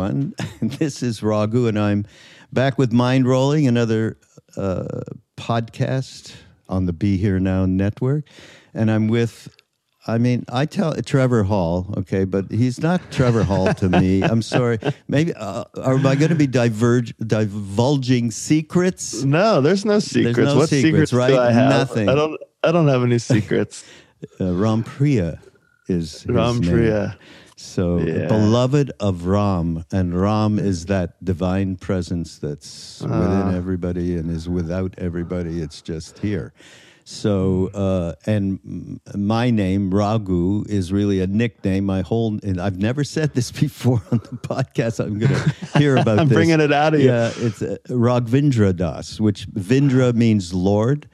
Everyone, this is Raghu, and I'm back with Mindrolling, another uh, podcast on the Be Here Now network. And I'm with, I mean, I tell Trevor Hall, okay, but he's not Trevor Hall to me. I'm sorry. Maybe, uh, am I going to be diverge, divulging secrets? No, there's no secrets. no what secrets, secrets, right? do I have? Nothing. I don't. I don't have any secrets. Uh, Ram is name. Priya. So, Yeah. beloved of Ram, and Ram is that divine presence that's Ah. within everybody and is without everybody. It's just here. So, uh, and my name Raghu is really a nickname. My whole, and I've never said this before on the podcast. I'm going to hear about I'm this. bringing it out of you. Yeah, it's uh, Ragvindra Das, which Vindra means Lord.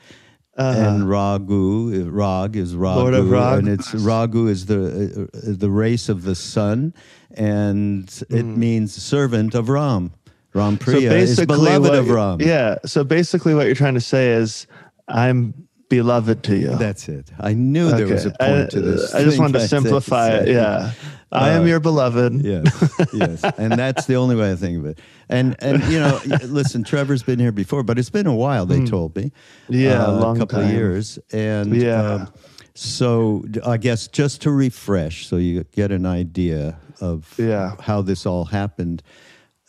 And Raghu, uh, Rag is Uh-huh. Lord of Rag. and it's Raghu is the uh, the race of the sun, and it means servant of Ram. Ram Priya is beloved what of Ram. Yeah. So basically, what you're trying to say is, I'm beloved to you. That's it. I knew there was a point I, to this. I just wanted to simplify it. Yeah. I am Uh, your beloved. yes, yes, and that's the only way I think of it. And and you know, listen, Trevor's been here before, but it's been a while. They told me, Hmm. Yeah, uh, a long couple of years, and Yeah. um, so I guess just to refresh, so you get an idea of Yeah. how this all happened.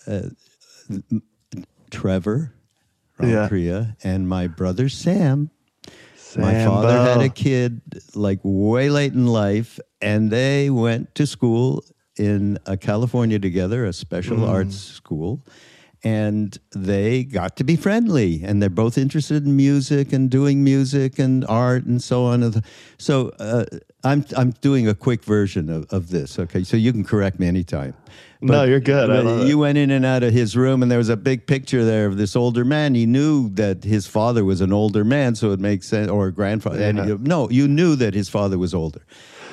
Uh, Trevor, Yeah. Priya, and my brother Sam my father had a kid like way late in life, and they went to school in California together, a special Mm. arts school. And they got to be friendly, and they're both interested in music and doing music and art and so on. So uh, I'm I'm doing a quick version of, of this. Okay, so you can correct me anytime. No, you're good. I but love it. you went in and out of his room, and there was a big picture there of this older man. He knew that his father was an older man, so it makes sense, or grandfather. And Yeah. you- no, you knew that his father was older.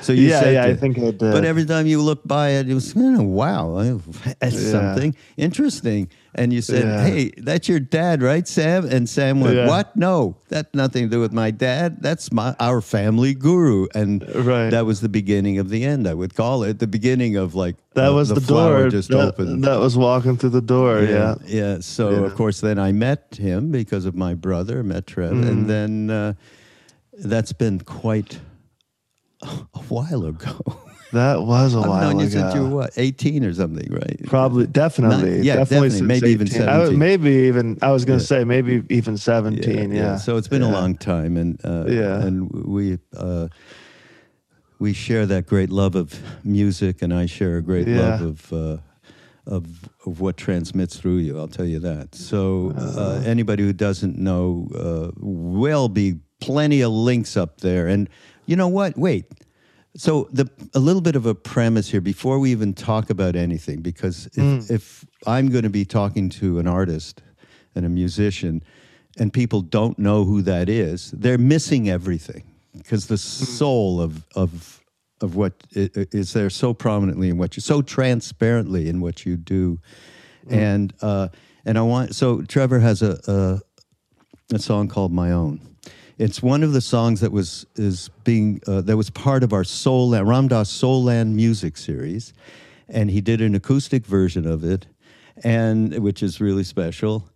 So you Yeah, said, yeah, I think I did. But every time you looked by it, it was "Oh, wow, that's Yeah. something interesting. And you said, Yeah. "Hey, that's your dad, right, Sam?" And Sam went, Yeah. "What? No, that's nothing to do with my dad. That's my our family guru." And Right. that was the beginning of the end. I would call it the beginning of like That uh, was the, flower door. just that, opened. That was walking through the door. Yeah. Yeah. So of course, then I met him because of my brother, met Trev, Mm. and then uh, that's been quite a while ago. That was a I've while known you ago. since you were what, eighteen or something, right? Probably, definitely, Not- yeah, definitely, definitely, maybe even 18. I would- 17. maybe even. I was going to Yeah. say maybe even seventeen. Yeah. So it's been a long time, and uh, Yeah. and we. Uh, we share that great love of music, and I share a great Yeah. love of uh, of of what transmits through you. I'll tell you that. So uh, anybody who doesn't know uh, will be plenty of links up there. And you know what? Wait. So the a little bit of a premise here before we even talk about anything, because if, hmm. if I'm going to be talking to an artist and a musician, and people don't know who that is, they're missing everything because the hmm. soul of of of what is there so prominently in what you so transparently in what you do, hmm. and uh, and I want so Trevor has a, a a song called My Own. It's one of the songs that was is being uh, that was part of our Soul Ram Dass Soul Land music series, and he did an acoustic version of it, and which is really special,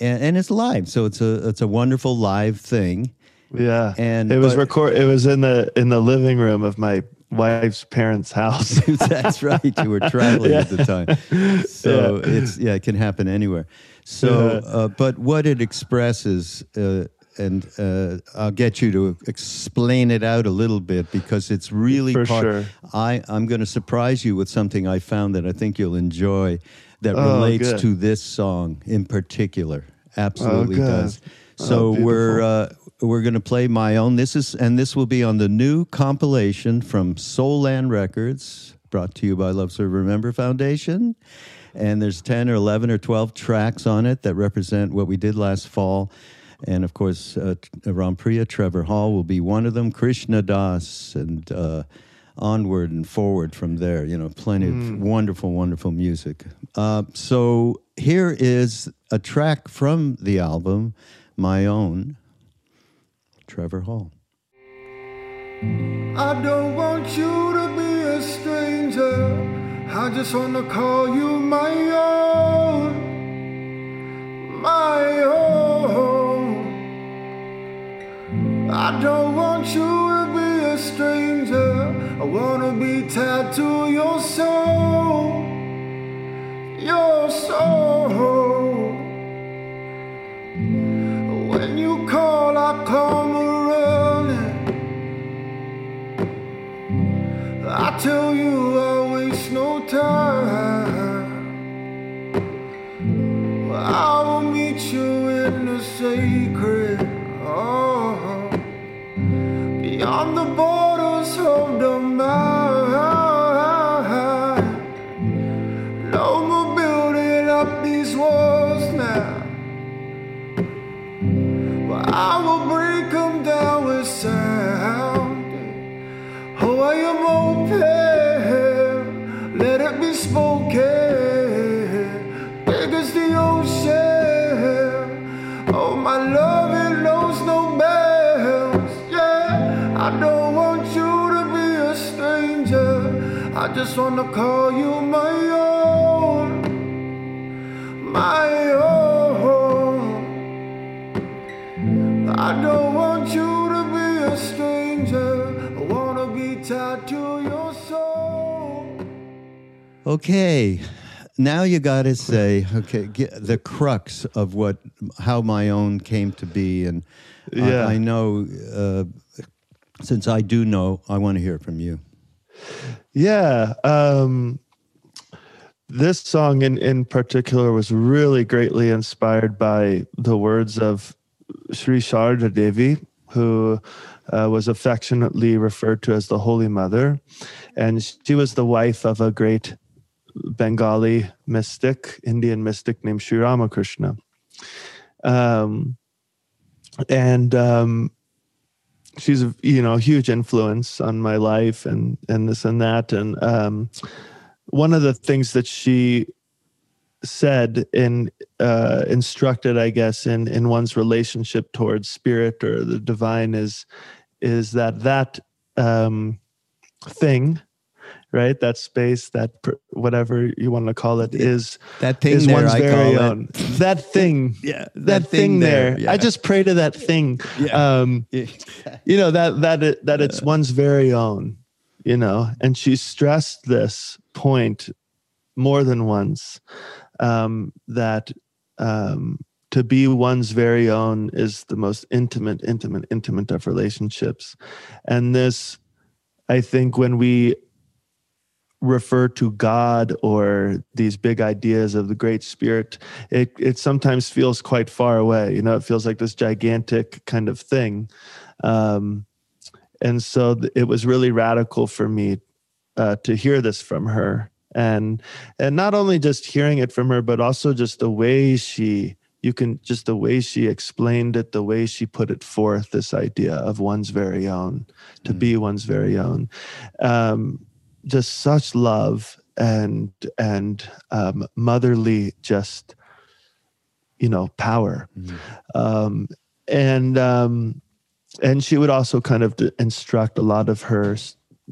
and, and it's live, so it's a it's a wonderful live thing. Yeah. And- it was but- record. It was in the in the living room of my wife's parents' house. That's right. You were traveling at the time, so it's yeah, it can happen anywhere. So, Yeah. uh, but what it expresses, uh, and uh, I'll get you to explain it out a little bit because it's really For part. sure. I I'm going to surprise you with something I found that I think you'll enjoy, that Oh, relates good. to this song in particular. Absolutely good. does. Oh, So we're uh, we're going to play my own. This is and this will be on the new compilation from Soul Land Records, brought to you by Love Serve Remember Foundation. And there's ten or eleven or twelve tracks on it that represent what we did last fall. And of course, uh, Rampriya Trevor Hall will be one of them. Krishna Das and uh, onward and forward from there. You know, plenty of wonderful, wonderful music. Uh, so here is a track from the album, my own, Trevor Hall. I don't want you to be a stranger I just wanna call you my own, my own. I don't want you to be a stranger. I wanna be tied to your soul, your soul. Just wanna call you my own, my own. I don't want you to be a stranger. I wanna be tied to your soul. Okay, now you got to say, okay, get the crux of what how my own came to be, and I- Yeah. I, know uh, since I do know, I want to hear from you. Yeah. Um, this song in, in particular was really greatly inspired by the words of Sri Sarada Devi, who uh, was affectionately referred to as the Holy Mother. And she was the wife of a great Bengali mystic, Indian mystic named Sri Ramakrishna. Um, and um, she's a you know huge influence on my life and and this and that. And um one of the things that she said in uh instructed i guess in in one's relationship towards spirit or the divine is is that that um thing right? That space that pr- whatever you want to call it is That thing is there, one's I very call it. own. That thing Yeah, that, thing, there, yeah. i just pray to that thing. Yeah. um you know that that it, that it's one's very own you know? And she stressed this point more than once um that um to be one's very own is the most intimate intimate intimate of relationships. And this i think when we refer to God or these big ideas of the Great Spirit, it it sometimes feels quite far away. You know, it feels like this gigantic kind of thing, um, and so th- it was really radical for me uh, to hear this from her, and and not only just hearing it from her, but also just the way she. You can just the way she explained it, the way she put it forth, this idea of one's very own, to be one's very own. Um, just such love and and um, motherly just you know power. Um, and um, and she would also kind of d- instruct a lot of her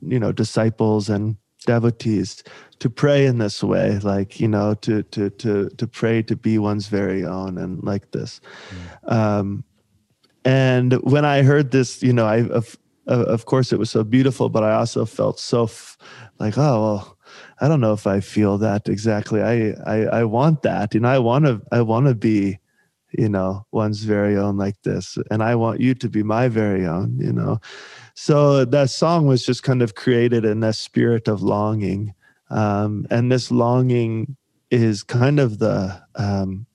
you know disciples and devotees to pray in this way like you know to to to to pray to be one's very own and like this. Um and when i heard this you know i of of course it was so beautiful but i also felt so f- like oh well i don't know if i feel that exactly. I i, I want that you know i want to i want to be you know one's very own like this and i want you to be my very own you know? So that song was just kind of created in that spirit of longing um, and this longing is kind of the um,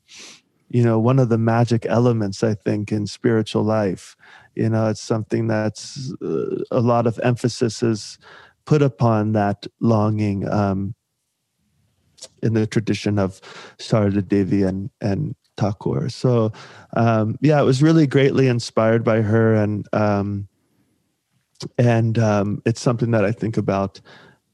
you know one of the magic elements i think in spiritual life you know it's something that's uh, a lot of emphasis is put upon that longing um, in the tradition of Sarada Devi and and Thakur. So um, yeah, it was really greatly inspired by her, and um, and um, it's something that I think about,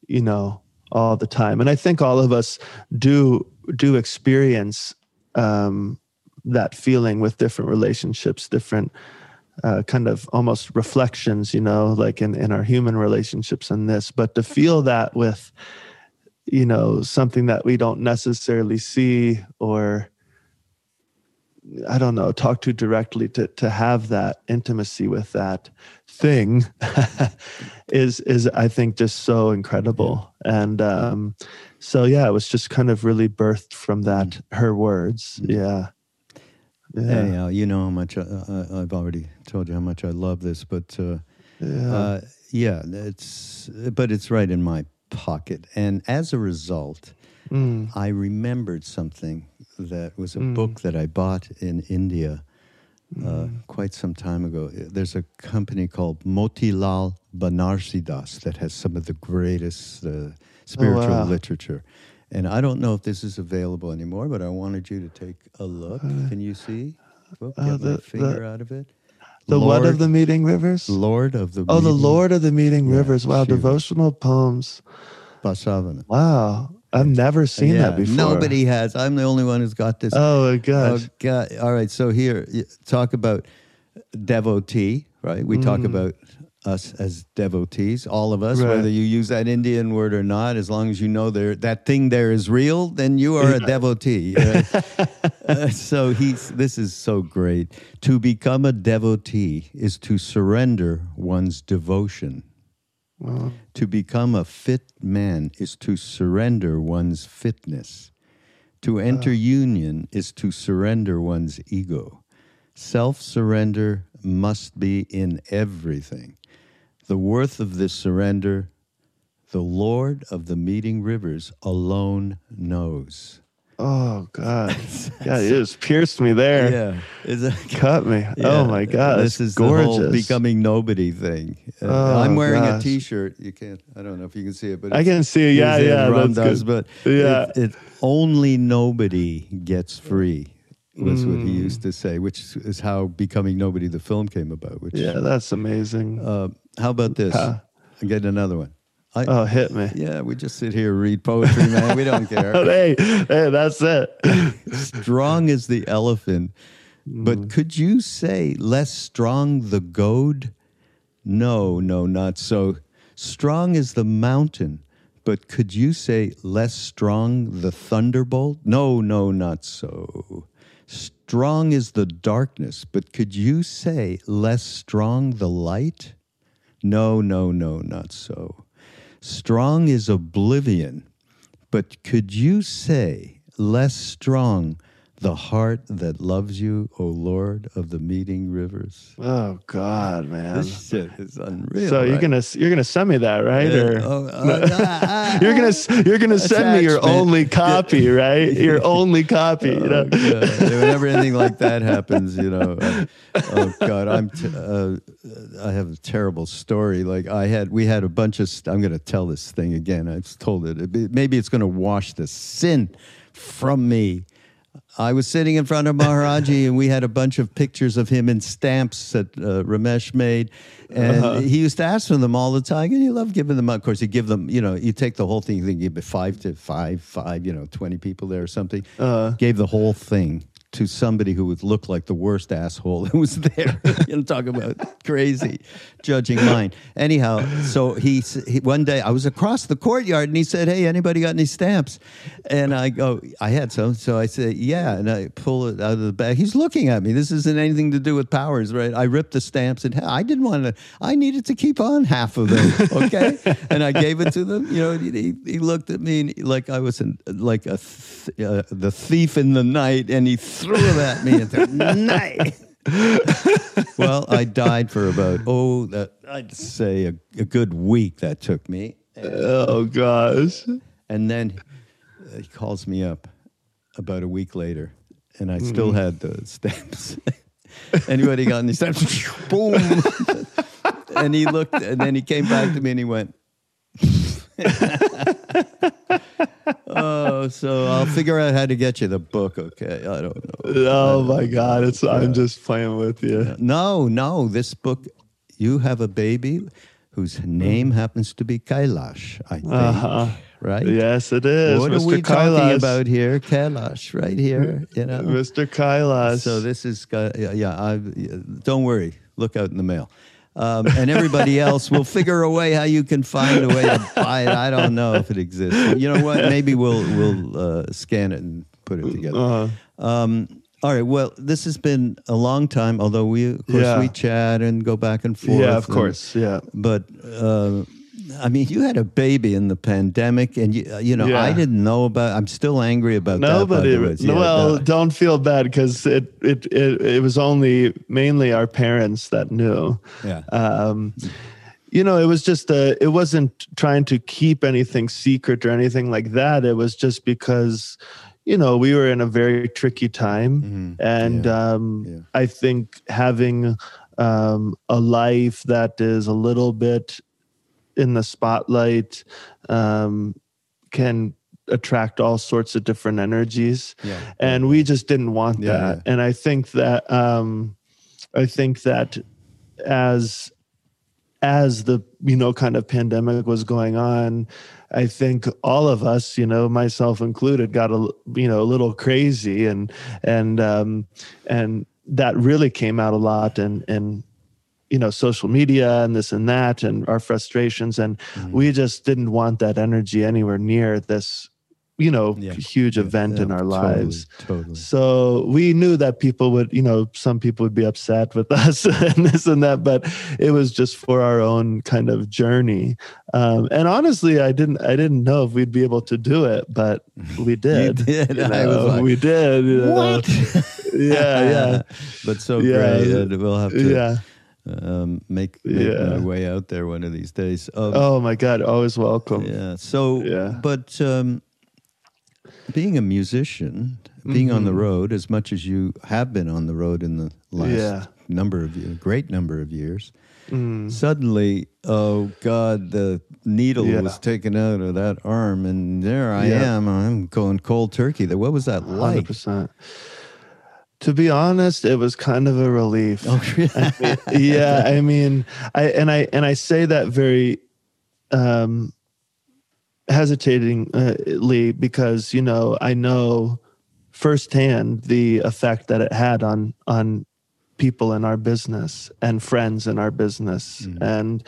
you know, all the time. And I think all of us do do experience um, that feeling with different relationships, different uh, kind of almost reflections, you know, like in in our human relationships and this. But to feel that with you know something that we don't necessarily see or I don't know, talk to directly to to have that intimacy with that thing is is I think just so incredible. And um, so yeah, it was just kind of really birthed from that Mm. her words. Yeah. Yeah. Anyhow, you know how much I, I've already told you how much I love this, but uh, Yeah. uh, yeah, it's but it's right in my pocket, and as a result, Mm. I remembered something that was a Mm. book that I bought in India uh, Mm. quite some time ago. There's a company called Motilal Banarsidass that has some of the greatest uh, spiritual Oh, wow. literature. And I don't know if this is available anymore, but I wanted you to take a look. Can you see? Uh, get my the- finger the- out of it. the what Lord- of the meeting rivers? Lord of the Oh, the Lord of the Meeting Yeah, Rivers. Wow, Shiva. devotional poems. Basavanna. Wow. I've never seen that before. Nobody has. I'm the only one who's got this. Oh my Oh. God. All right. So here, talk about devotee, right? We talk about us as devotees, all of us. Right. whether you use that Indian word or not, as long as you know there that thing there is real, then you are a devotee. Uh, uh, so he's this is so great. To become a devotee is to surrender one's devotion. Wow. To become a fit man is to surrender one's fitness. To enter union is to surrender one's ego. Self surrender must be in everything. The worth of this surrender, the Lord of the meeting rivers alone knows. Oh God. Yeah, it just pierced me there. Yeah. It? Cut me. Yeah, oh my God. This is gorgeous. the whole becoming nobody thing. Uh, Oh, I'm wearing a gosh. T-shirt. You can't. I don't know if you can see it, but I can see. It. Yeah, yeah. Ram That's Dass, good. but Yeah. it, it only nobody gets free was what he Mm. used to say, which is how becoming nobody the film came about. Which Yeah, that's amazing. uh, how about this? Huh. I get another one. I, oh, hit me. yeah, we just sit here read poetry, man. We don't care. hey, hey, that's it. strong as the elephant. But mm. could you say less strong the goad? No, no, not so. Strong as the mountain. But could you say less strong the thunderbolt? No, no, not so. Strong is the darkness, but could you say less strong the light? No, no, no, not so. Strong is oblivion, but could you say less strong the heart that loves you, O Lord of the meeting rivers? Oh God, man. This shit is unreal. So you're gonna you're gonna send me that, right? Yeah, Or oh, ah, ah, you're gonna you're gonna send me your only copy, right? Your only copy. you know? Oh, God. Whenever anything like that happens, you know, uh, oh God, I'm. T- uh, I have a terrible story. Like I had, we had a bunch of. I'm going to tell this thing again. I've told it. It- Maybe it's going to wash the sin from me. I was sitting in front of Maharajji, and we had a bunch of pictures of him in stamps that uh, Ramesh made, and he used to ask for them all the time. And he loved giving them. Out. Of course, he give them. You know, you take the whole thing. You think you give it five to five, five. You know, twenty people there or something. Uh, Gave the whole thing to somebody who would look like the worst asshole that was there. you know, talk about crazy judging mine. Anyhow, so he, he one day I was across the courtyard and he said, "Hey, anybody got any stamps?" And I go, "I had some." So I said, "Yeah," and I pull it out of the bag. He's looking at me. This isn't anything to do with powers, right? I ripped the stamps and I didn't want to. I needed to keep on half of them, okay? and I gave it to them. You know, he, he looked at me and he- like I was like a th- uh, the thief in the night, and he threw them at me and said, "Night." well, I died for about oh, that I'd say a, a good week that took me, Oh gosh. and then he uh, calls me up about a week later, and I still hmm. had the stamps. Anybody got any stamps? Boom! and he looked, and then he came back to me and he went. Oh, so I'll figure out how to get you the book. Okay, I don't know. Oh my God. It's I'm just playing with you. No, no. This book, you have a baby whose name happens to be Kailash, I think. Uh-huh. Right? Yes, it is. What Mr. are we Kailash. talking about here? Kailash, right here. You know. Mr. Kailash. So this is, uh, yeah. yeah I, don't worry. Look out in the mail. Um, and everybody else will figure a way how you can find a way to buy it. I don't know if it exists. You know what? Maybe we'll we'll uh, scan it and put it together. Uh-huh. Um, all right. Well, this has been a long time. Although we, of course, Yeah. we chat and go back and forth. yeah, of and- course. Yeah. but uh, I mean, you had a baby in the pandemic, and you, uh, you know, Yeah. I didn't know about. I'm still angry about that. by Nobody. way. Yeah, well, no. don't feel bad because it, it it it was only mainly our parents that knew. yeah. Um, you know, it was just a. It wasn't trying to keep anything secret or anything like that. It was just because, you know, we were in a very tricky time, Mhm. and Yeah. um. I think having um, a life that is a little bit in the spotlight um, can attract all sorts of different energies. Yeah. and we just didn't want Yeah, that. and i think that um i think that as as the you know kind of pandemic was going on i think all of us you know myself included got a you know a little crazy. And and um and that really came out a lot. And and you know social media and this and that and our frustrations and Mhm. we just didn't want that energy anywhere near this you know Yeah. huge Yeah, event in our totally, lives Totally. so we knew that people would, you know, some people would be upset with us and this and that, but it was just for our own kind of journey. Um, and honestly, I didn't, I didn't know if we'd be able to do it, but we did. did. you know, like, we did. you know. What? Yeah, yeah, but so Yeah. great. we'll have to yeah. Um, make, make Yeah. my way out there one of these days. Um, Oh my God, always welcome. Yeah. So, Yeah. but um, being a musician, being on the Mhm. road, as much as you have been on the road in the last Yeah. number of years, great number of years, Mm. suddenly, oh God, the needle Yeah. was taken out of that arm, and there I am. I'm going cold turkey. What was that like? percent. To be honest, it was kind of a relief. Oh, really? I mean, yeah, I mean, I and I and I say that very um hesitatingly because you know I know firsthand the effect that it had on on people in our business and friends in our business Mhm. and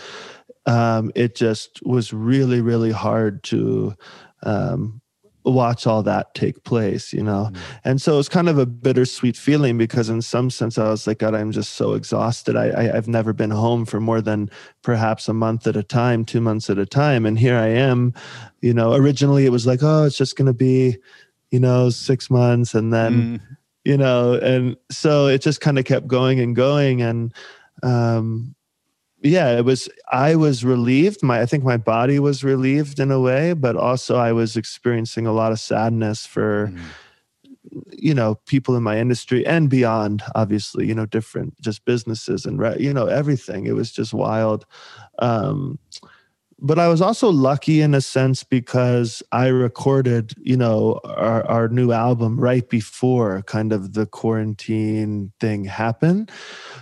um, it just was really really hard to um, watch all that take place you know Mhm. and so it's kind of a bittersweet feeling because in some sense i was like god i'm just so exhausted I, I i've never been home for more than perhaps a month at a time two months at a time and here i am you know originally it was like oh it's just going to be you know six months and then Mm. you know and so it just kind of kept going and going and um yeah it was i was relieved. My i think my body was relieved in a way but also i was experiencing a lot of sadness for Mm. you know people in my industry and beyond obviously you know different just businesses and you know everything. It was just wild. Um but i was also lucky in a sense because i recorded you know our, our new album right before kind of the quarantine thing happened.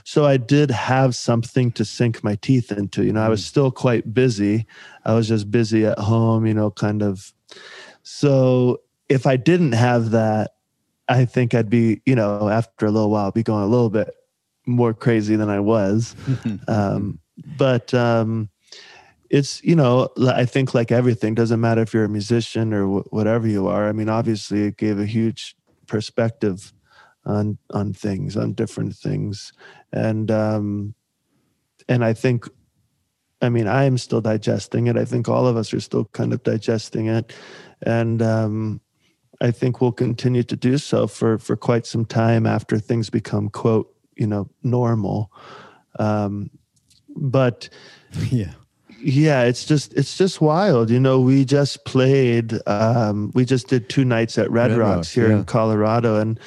So i did have something to sink my teeth into you know i was still quite busy. I was just busy at home you know kind of. So if i didn't have that I think I'd be, you know, after a little while, be going a little bit more crazy than I was. Um, but um, it's, you know, I think like everything doesn't matter if you're a musician or wh- whatever you are. I mean, obviously, it gave a huge perspective on on things, on different things, and um, and I think. I mean, I am still digesting it. I think all of us are still kind of digesting it, and um, I think we'll continue to do so for for quite some time after things become quote you know normal. Um, but yeah. Yeah, it's just it's just wild. You know, we just played. Um, we just did two nights at Red, Red Rocks, Rocks, here yeah. in Colorado, and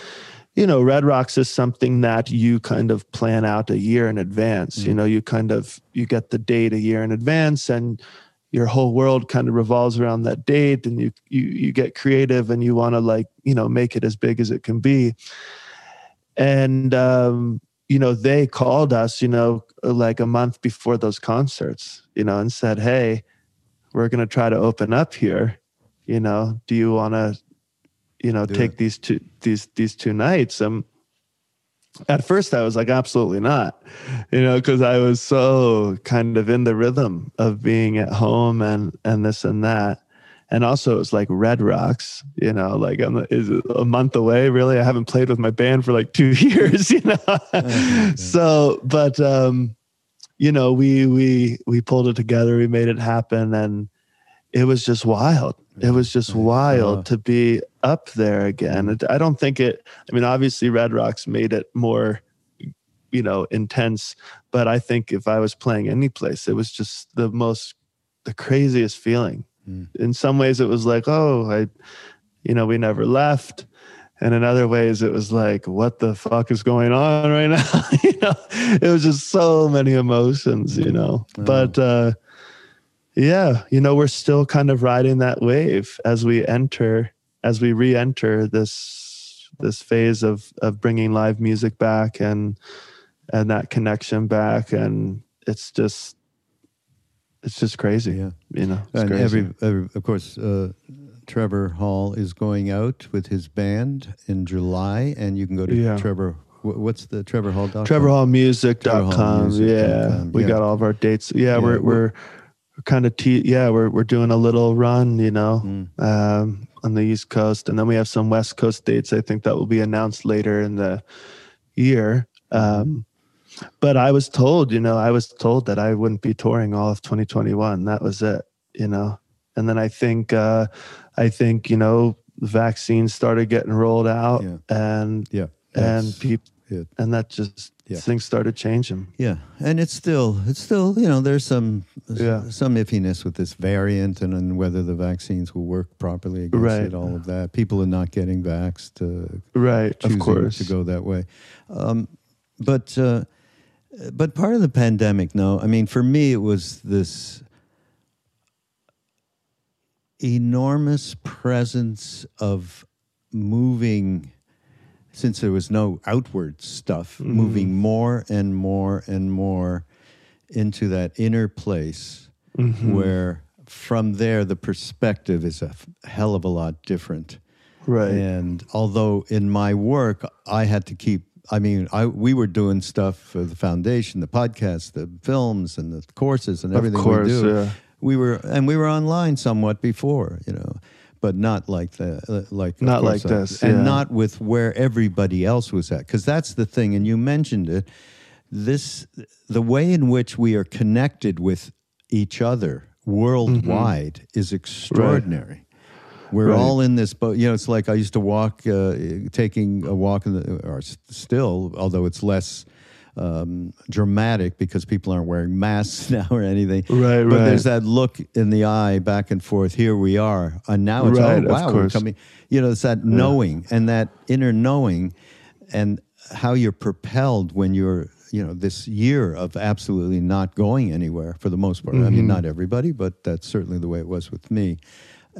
you know, Red Rocks is something that you kind of plan out a year in advance. You Mm. know, you kind of you get the date a year in advance, and your whole world kind of revolves around that date, and you you you get creative, and you want to like you know make it as big as it can be. And um, you know, they called us, you know, like a month before those concerts, you know, and said, "Hey, we're going to try to open up here. You know, do you want to, you know, Do take it." these two these these two nights?" Um, at first I was like, absolutely not, you know, because I was so kind of in the rhythm of being at home and and this and that. And also, it was like Red Rocks, you know, like I'm is it a month away. Really, I haven't played with my band for like two years, you know. so, but um, you know, we we we pulled it together. We made it happen, and it was just wild. It was just wild to be up there again. I don't think it. I mean, obviously, Red Rocks made it more, you know, intense. But I think if I was playing any place, it was just the most, the craziest feeling. Mm. In some ways, it was like, oh, I, you know, we never left. And in other ways, it was like, what the fuck is going on right now? you know, it was just so many emotions, you know. Wow. But uh, yeah, you know, we're still kind of riding that wave as we enter, as we re-enter this this phase of of bringing live music back and and that connection back, and it's just it's just crazy, Yeah. you know. It's and crazy. every, every, of course, uh, Trevor Hall is going out with his band in July, and you can go to Yeah. Trevor. wh- What's the Trevor Hall? Trevor TrevorHallMusic.com. TrevorHallMusic.com, Yeah, we yeah. got all of our dates. Yeah, Yeah, we're we're- we're, we're kind of te- yeah we're we're doing a little run, you know, Mm. um, on the East Coast, and then we have some West Coast dates. I think that will be announced later in the year. Um, but I was told, you know, I was told that I wouldn't be touring all of 2021. That was it, you know. And then I think, uh, I think, you know, the vaccines started getting rolled out, Yeah. and Yeah, and people, and that just Yeah. things started changing. Yeah, and it's still it's still you know there's some Yeah. some iffiness with this variant and, and whether the vaccines will work properly against Right. it. All of that, people are not getting vaxxed, uh, Right, of course. to go that way. Um, but uh, but part of the pandemic, no, I mean for me it was this enormous presence of moving since there was no outward stuff mm-hmm. moving more and more and more into that inner place mm-hmm. where from there the perspective is a hell of a lot different Right. and although in my work I had to keep I mean I we were doing stuff for the foundation, the podcast, the films and the courses and everything course, we do. yeah. We were and we were online somewhat before, you know, but not like the uh, like Not like uh, this, and yeah. not with where everybody else was at because that's the thing and you mentioned it this the way in which we are connected with each other worldwide is extraordinary we're Mm-hmm. Right. all in this boat. You know, it's like I used to walk, uh, taking a walk in the, or still, although it's less um, dramatic because people aren't wearing masks now or anything. Right, But there's that look in the eye back and forth. Here we are, and now it's Right, oh of wow, we're coming. You know, it's that knowing and that inner knowing, and how you're propelled when you're. You know, this year of absolutely not going anywhere for the most part. I mean, Mm-hmm. not everybody, but that's certainly the way it was with me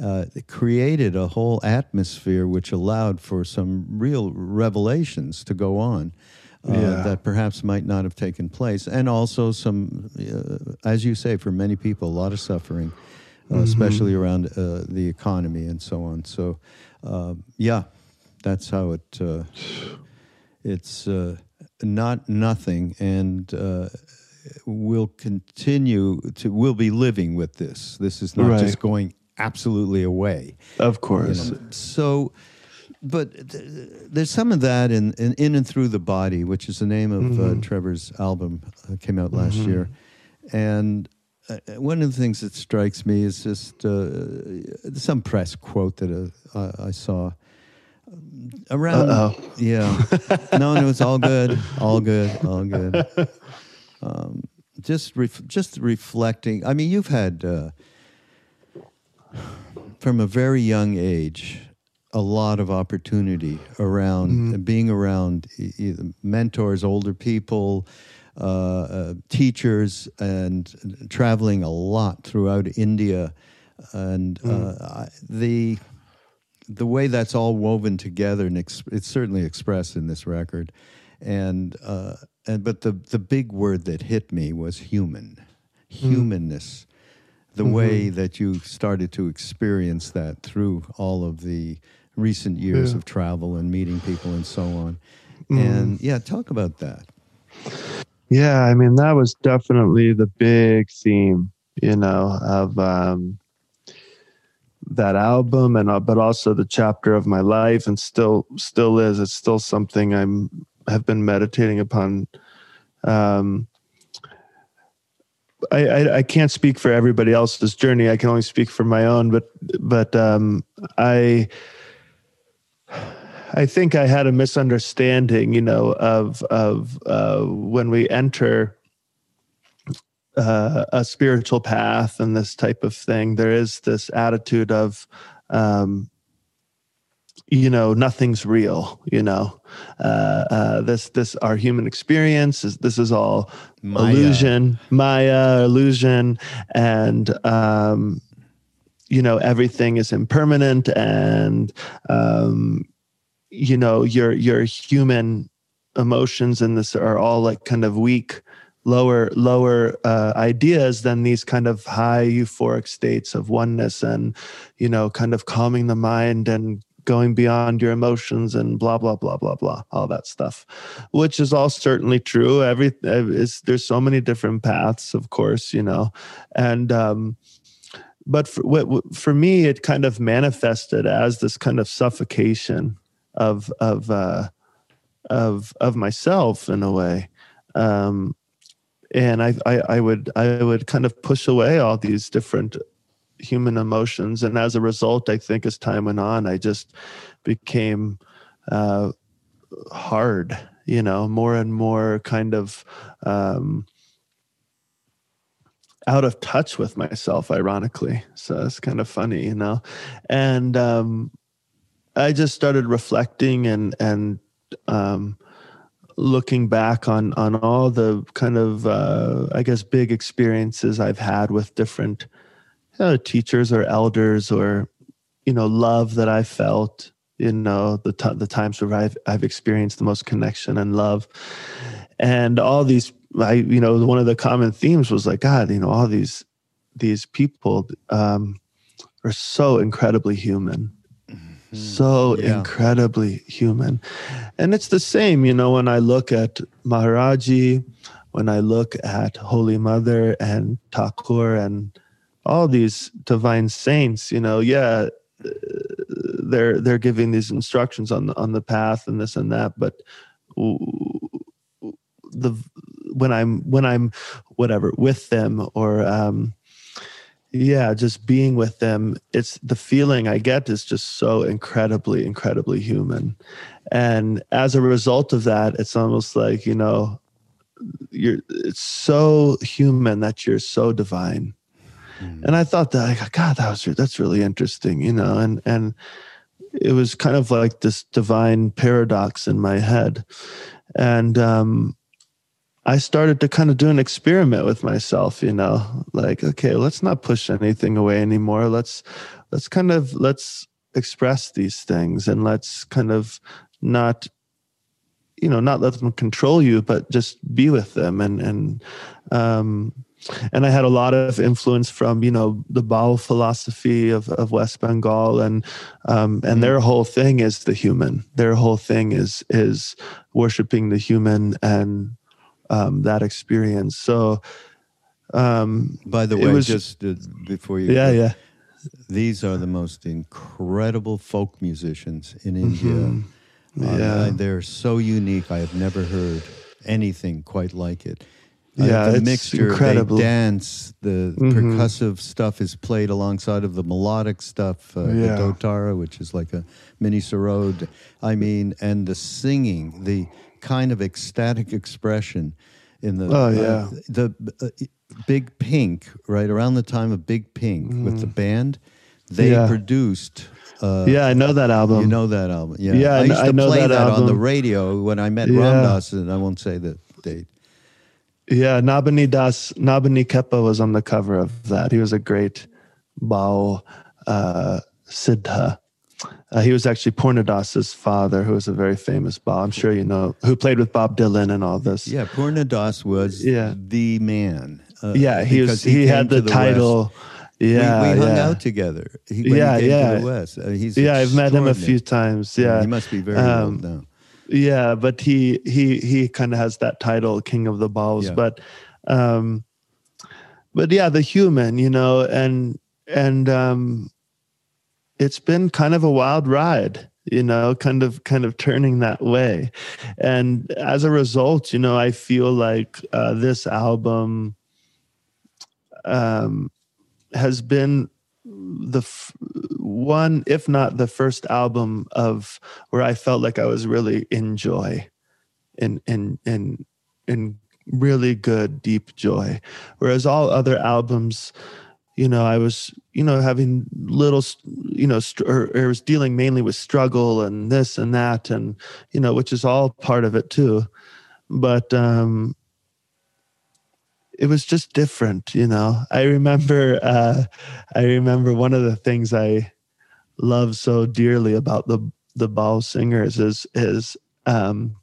uh, it created a whole atmosphere which allowed for some real revelations to go on uh, Yeah. that perhaps might not have taken place, and also some, uh, as you say, for many people, a lot of suffering, uh, Mm-hmm. especially around uh, the economy and so on. So, uh, yeah, that's how it. Uh, it's uh, not nothing, and uh, we'll continue to. We'll be living with this. This is not Right. just going absolutely away. Of course. So, but th- there's some of that in, in In and Through the Body, which is the name of Mm-hmm. uh, Trevor's album, uh, came out last year. And uh, one of the things that strikes me is just uh, some press quote that uh, I, I saw. Around, Uh-oh. yeah, no, no, it's all good, all good, all good. Um, just, ref- just reflecting. I mean, you've had uh, from a very young age a lot of opportunity around being around mentors, older people, uh, uh, teachers, and traveling a lot throughout India, and uh, I, the the way that's all woven together, and ex- it's certainly expressed in this record, and uh, and but the the big word that hit me was human, humanness. The way that you started to experience that through all of the recent years Yeah. of travel and meeting people and so on. And yeah, talk about that. Yeah, I mean that was definitely the big theme, you know, of um, that album, and uh, but also the chapter of my life, and still still is. It's still something I'm have been meditating upon. Um, I, I, I can't speak for everybody else's journey. I can only speak for my own. But but um, I I think I had a misunderstanding, you know, of of uh, when we enter uh, a spiritual path and this type of thing. There is this attitude of, um, you know, nothing's real. You know, uh, uh, this this our human experience is this is all Maya. illusion, Maya illusion, and um, you know everything is impermanent and um, you know your your human emotions and this are all like kind of weak lower lower uh, ideas than these kind of high euphoric states of oneness and you know kind of calming the mind and going beyond your emotions and blah blah blah blah blah all that stuff which is all certainly true. Every is there's so many different paths of course you know and um but for, for me it kind of manifested as this kind of suffocation of of uh, of of myself in a way. Um, and I, I, I would I would kind of push away all these different human emotions, and as a result, I think as time went on, I just became uh, hard. You know, more and more kind of um, out of touch with myself. Ironically, so it's kind of funny, you know, and um, I just started reflecting and and um, looking back on on all the kind of uh, I guess big experiences I've had with different you know, teachers or elders or you know love that I felt you know the t- the times where I've I've experienced the most connection and love and all these I you know one of the common themes was like God you know all these these people um, are so incredibly human so Yeah. incredibly human. And it's the same, you know, when I look at Maharajji, when I look at Holy Mother and Thakur and all these divine saints, you know, yeah, uh, they're they're giving these instructions on the on the path and this and that, but the when I'm when I'm whatever with them or um yeah just being with them it's the feeling i get is just so incredibly incredibly human. And as a result of that it's almost like you know you're it's so human that you're so divine. And i thought that like, god that was that's really interesting you know and and it was kind of like this divine paradox in my head. And um I started to kind of do an experiment with myself, you know, like, okay, let's not push anything away anymore. Let's, let's kind of, let's express these things and let's kind of not, you know, not let them control you, but just be with them. And, and, um, and I had a lot of influence from, you know, the Baul philosophy of, of West Bengal and, um, and their whole thing is the human, their whole thing is, is worshiping the human and, um, that experience. So, um, By the way, was- just uh, before you, yeah, go, yeah, these are the most incredible folk musicians in India. Um, Mm-hmm. Yeah. I- they're so unique. I have never heard anything quite like it. Uh, Yeah, the it's mixture, incredible. they dance, the Mhm. percussive stuff is played alongside of the melodic stuff, uh, Yeah. the dotara, which is like a mini sarod. I mean, and the singing, the kind of ecstatic expression in the Oh, uh, the uh, Big Pink, right around the time of Big Pink with the band, they Mm. Yeah. produced. Uh, yeah. I know that album. you know that album, yeah. Yeah, I I used to I know play that that, on the radio when I met Yeah. Ram Dass, and I won't say the date. Yeah, Nabani Das, Nabani Khepa was on the cover of that. He was a great Baul uh, Siddha. Uh, he was actually Purna Das's father, who was a very famous Baul. I'm sure you know, who played with Bob Dylan and all this. Yeah, Purna Das was Yeah. the man. uh, yeah, he was. because He, had to the, title. Yeah, we, we hung yeah. out together. He, Yeah, he yeah. to the West. Uh, he's yeah, I've met him a few times. Yeah, he must be very Um, old now. yeah, but he he he kind of has that title, King of the Bauls. Yeah. But um, but yeah, the human, you know, and and um, it's been kind of a wild ride, you know, kind of kind of turning that way, and as a result, you know, I feel like uh, this album um, has been the f- one, if not the first album of where I felt like I was really in joy, in in in in really good deep joy. Whereas all other albums, you know, I was you know having little, you know, str- or, or was dealing mainly with struggle and this and that, and you know, which is all part of it too. But um, it was just different you know i remember uh i remember one of the things i love so dearly about the the Baul singers is is um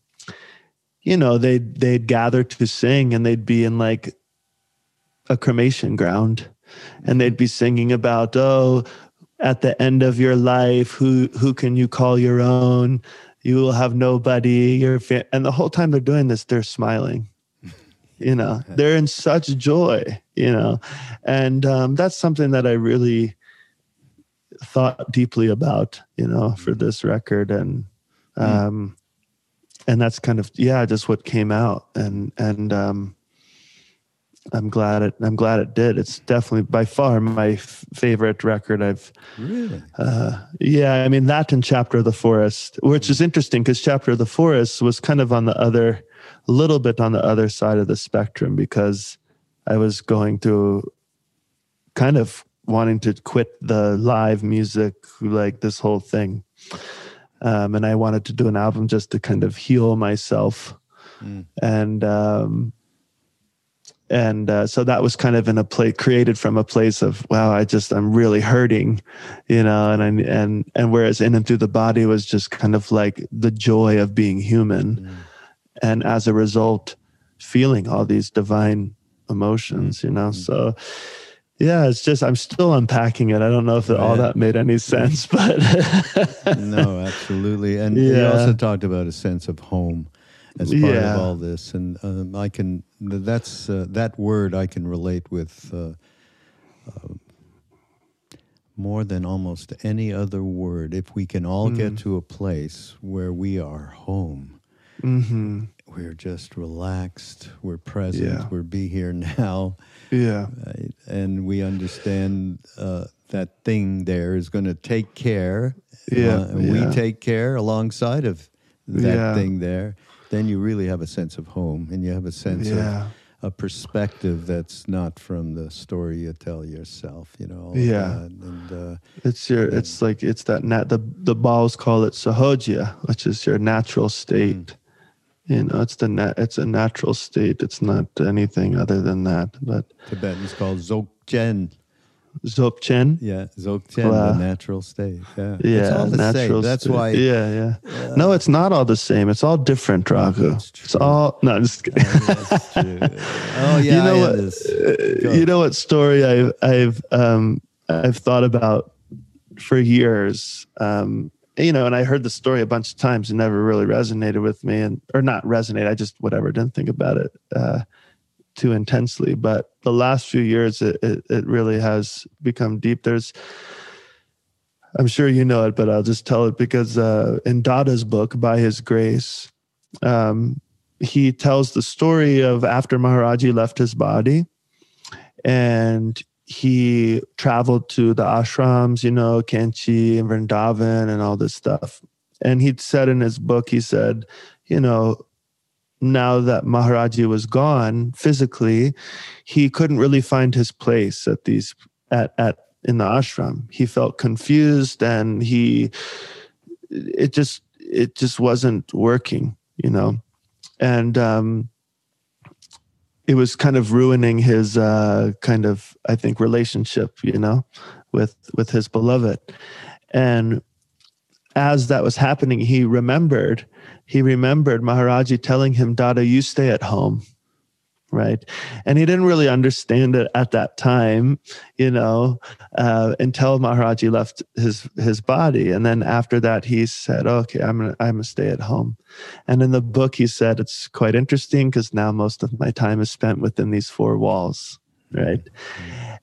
you know they'd they'd gather to sing and they'd be in like a cremation ground and they'd be singing about oh at the end of your life who who can you call your own? You will have nobody your fa-. and the whole time they're doing this they're smiling you know? They're in such joy you know? And um, that's something that i really thought deeply about you know for this record. And um and that's kind of yeah just what came out. And and um i'm glad it i'm glad it did it's definitely by far my f- favorite record i've Really? uh, yeah, I mean that and Chapter of the Forest, which is interesting because Chapter of the Forest was kind of on the other, a little bit on the other side of the spectrum because I was going through, kind of wanting to quit the live music, like this whole thing, um, and I wanted to do an album just to kind of heal myself, Mm. and um, and uh, so that was kind of in a place created from a place of wow i just i'm really hurting you know and I, and and whereas in and through the body was just kind of like the joy of being human. Mm. and as a result feeling all these divine emotions you know so yeah it's just i'm still unpacking it. I don't know if all that made any sense but no, absolutely. And you also talked about a sense of home as part Yeah. of all this, and um, I can that's uh, that word I can relate with uh, uh, more than almost any other word. If we can all Mm. get to a place where we are home, hmm we're just relaxed, we're present, Yeah. we're be here now, yeah right? and we understand uh, that thing there is going to take care. Yeah, uh, and yeah. we take care alongside of that Yeah. thing there. Then you really have a sense of home, and you have a sense Yeah. of a perspective that's not from the story you tell yourself. You know. Yeah. and uh, It's your. It's like it's that nat. The the Bauls call it sahoja, which is your natural state. You know, it's the nat. It's a natural state. It's not anything other than that. But Tibetan's called Dzogchen. Zopchen. Yeah, Dzogchen, Wow. the natural state. Yeah, Yeah, it's all the natural. same. That's state. why. Yeah, yeah. no, it's not all the same. It's all different. That's It's all. No, I'm just kidding. True. Oh yeah, you know I what? you know what story I've I've um I've thought about for years. Um, you know, and I heard the story a bunch of times and never really resonated with me, and or not resonate. I just whatever didn't think about it uh, too intensely. But the last few years, it, it it really has become deep. There's I'm sure you know it, but I'll just tell it because uh, in Dada's book, By His Grace, um, he tells the story of after Maharajji left his body and he traveled to the ashrams, you know, Kainchi and Vrindavan and all this stuff. And he'd said in his book, he said, you know, now that Maharajji was gone physically, he couldn't really find his place at these at at in the ashram. He felt confused and he it just it just wasn't working, you know. And um it was kind of ruining his uh kind of I think relationship, you know, with with his beloved. And as that was happening, he remembered he remembered Maharajji telling him, Dada, you stay at home. right? And he didn't really understand it at that time, you know, uh, until Maharajji left his his body. And then after that, he said, "Okay, I'm gonna I'm gonna stay at home." And in the book, he said it's quite interesting because now most of my time is spent within these four walls, right?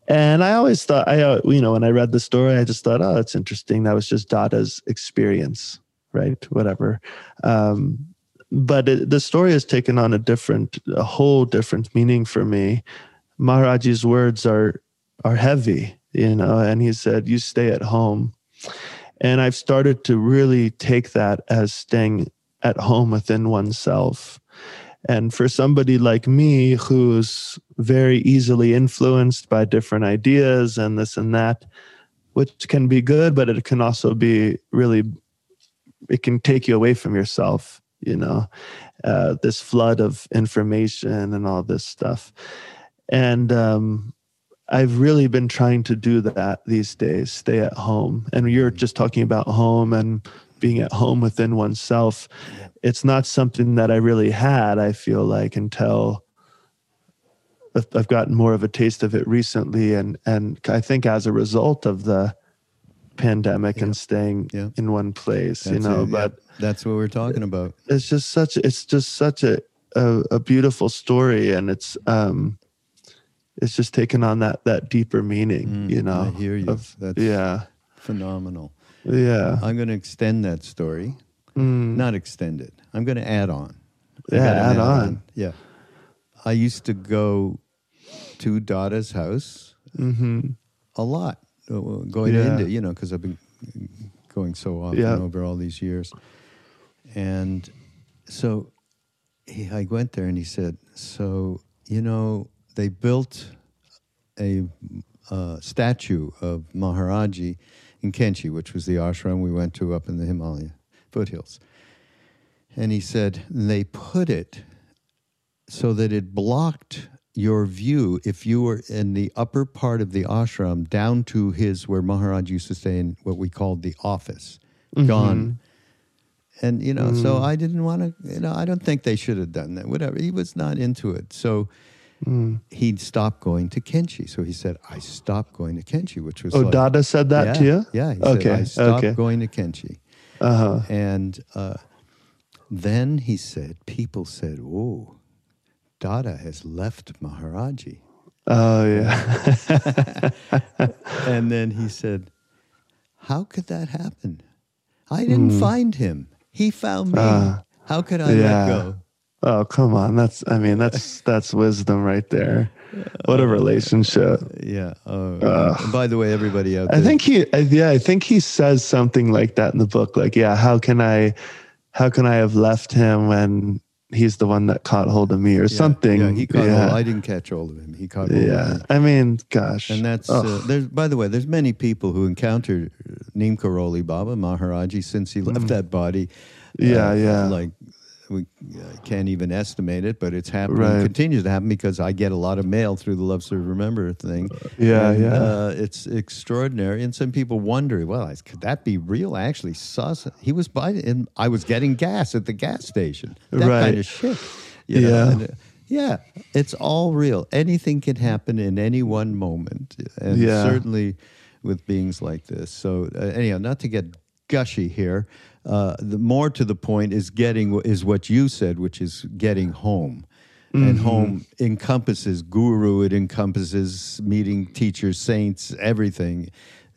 And I always thought, I uh, you know, when I read the story, I just thought, oh, that's interesting. That was just Dada's experience, right? Whatever. Um, but it, the story has taken on a different, a whole different meaning for me. Maharajji's words are are heavy, you know, and he said, "You stay at home," and I've started to really take that as staying at home within oneself. And for somebody like me, who's very easily influenced by different ideas and this and that, which can be good, but it can also be really, it can take you away from yourself you know, uh, this flood of information and all this stuff. And um, I've really been trying to do that these days, stay at home. And you're just talking about home and being at home within oneself. It's not something that I really had, I feel like, until I've gotten more of a taste of it recently. And, and I think as a result of the pandemic and staying in one place, That's you know, it, but that's what we're talking about. It's just such it's just such a a, a beautiful story, and it's um, it's just taken on that that deeper meaning. Mm, you know, I hear you. Of, That's yeah, phenomenal. Yeah, I'm going to extend that story. Mm. Not extend it. I'm going to add on. yeah, add, add on. on. Yeah, I used to go to Dada's house mm-hmm. a lot, uh, going yeah. to India. You know, because I've been going so often yeah. over all these years. And so he, I went there and he said, So, you know, they built a uh, statue of Maharajji in Kainchi, which was the ashram we went to up in the Himalaya foothills. And he said, they put it so that it blocked your view if you were in the upper part of the ashram down to his where Maharaj used to stay in what we called the office, mm-hmm. gone and you know, mm. so I didn't want to. You know, I don't think they should have done that. Whatever. He was not into it, so mm. he stopped going to Kainchi. So he said, "I stopped going to Kainchi," which was oh, like, Dada said that yeah, to you. Yeah. okay. Said, I stopped okay. going to Kainchi. Uh-huh. And uh, then he said, people said, "Oh, Dada has left Maharajji." Oh yeah. and then he said, "How could that happen? I didn't mm. find him." He found me. Uh, How could I yeah. let go? Oh, come on. That's I mean, that's that's wisdom right there. What a relationship. Yeah. Uh, by the way, everybody out there. I think he yeah, I think he says something like that in the book like, yeah, how can I how can I have left him when he's the one that caught hold of me or yeah, something. Yeah, he caught yeah. hold. I didn't catch hold of him. He caught hold yeah. I mean, gosh. And that's uh, there's by the way, there's many people who encountered Neem Karoli Baba Maharajji since he left mm. that body. Yeah, uh, yeah. Like we uh, can't even estimate it, but it's happening. Right. Continues to happen because I get a lot of mail through the Love Serve Remember thing. Yeah, and, yeah. Uh, it's extraordinary, and some people wonder, well, could that be real? I actually saw some, he was by, and I was getting gas at the gas station. That right. kind of shit. You know? yeah. And, uh, yeah, it's all real. Anything can happen in any one moment, and yeah. certainly with beings like this. So, uh, anyhow, not to get gushy here. Uh, the more to the point is getting is what you said, which is getting home. Mm-hmm. And home encompasses guru, it encompasses meeting teachers, saints, everything.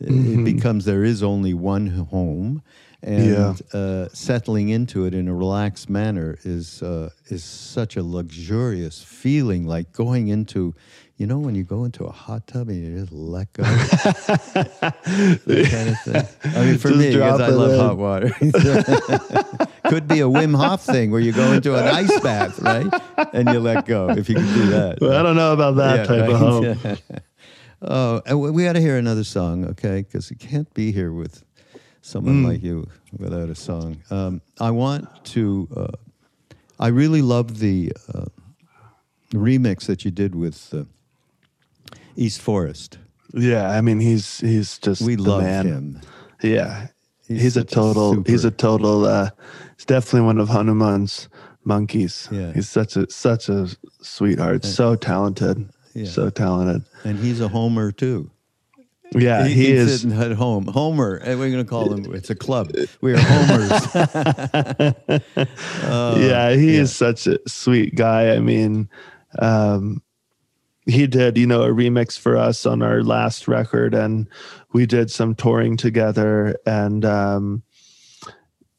Mm-hmm. It becomes there is only one home, and yeah. uh, settling into it in a relaxed manner is uh, is such a luxurious feeling, like going into you know when you go into a hot tub and you just let go? That kind of thing. I mean for just me because i love in. hot water. Could be a wim hof thing where you go into an ice bath right? And you let go if you can do that. Well, i don't know about that yeah, type right? of home oh we got to hear another song okay? Because you can't be here with someone mm. like you without a song. Um, i want to uh, i really love the uh, remix that you did with uh, East Forest. Yeah, I mean he's he's just we love man. him. Yeah, he's, he's a total. A he's a total. Uh, he's definitely one of Hanuman's monkeys. Yeah. He's such a such a sweetheart. So talented. Yeah. So talented. And he's a homer too. Yeah, he, he, he's is. sitting at home. Homer. And we're going to call him. It's a club. We are homers. yeah, he yeah. is such a sweet guy. I mean, um, he did, you know, a remix for us on our last record, and we did some touring together. And um,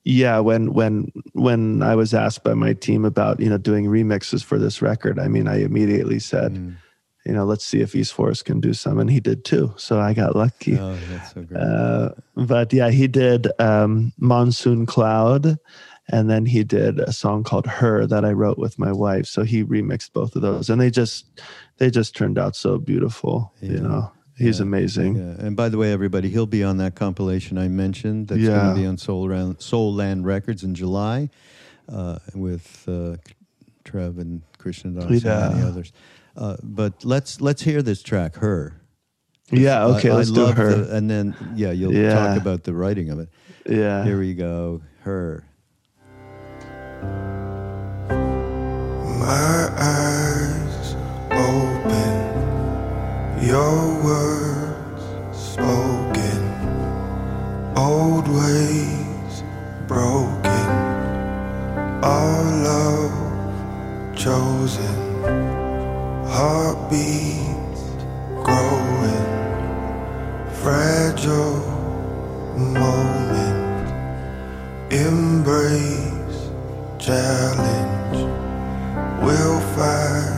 yeah, when when when I was asked by my team about you know doing remixes for this record, I mean, I immediately said, Mm. you know, let's see if East Forest can do some, and he did too. So I got lucky. oh, that's so great. Uh, but yeah, he did um, Monsoon Cloud, and then he did a song called Her that I wrote with my wife. So he remixed both of those, and they just they just turned out so beautiful. Yeah. You know, he's Yeah. amazing. yeah. And by the way, everybody, he'll be on that compilation I mentioned. That's going to be on Soul, Soul Land Records in July uh, with uh, Trev and Krishna Das and many others. Uh, but let's let's hear this track, Her. Yeah. Okay. I- I let's do love her. the- and then yeah, you'll Yeah. talk about the writing of it. yeah. Here we go. Her. My eyes open, your words spoken, old ways broken, our love chosen, heartbeats growing, fragile moment, embrace challenge we'll find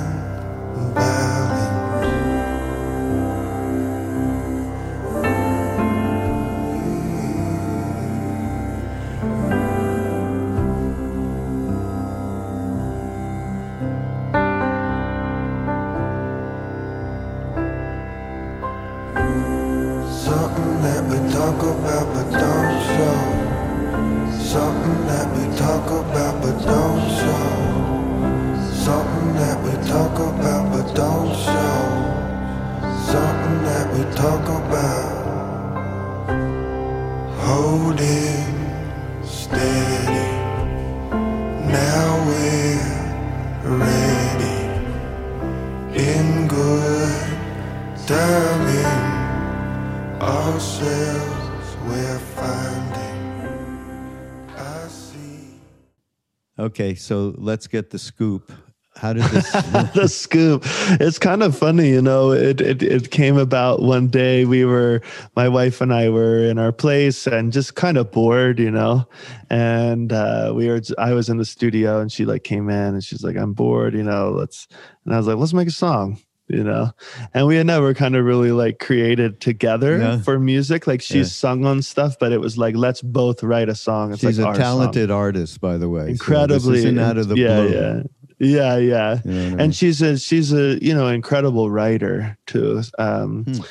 Okay, so let's get the scoop. How did this? the scoop. It's kind of funny, you know. It, it it came about one day. We were my wife and I were in our place and just kind of bored, you know. And uh, we were. I was in the studio and she like came in and she's like, "I'm bored, you know. Let's." And I was like, "Let's make a song." You know, and we had never kind of really like created together Yeah. for music. Like she's Yeah. sung on stuff, but it was like, let's both write a song. It's She's like a our song. talented artist, by the way. so incredibly isn't out of the yeah, blue. yeah, yeah, yeah You know I mean? and she's a she's a you know incredible writer too um Hmm.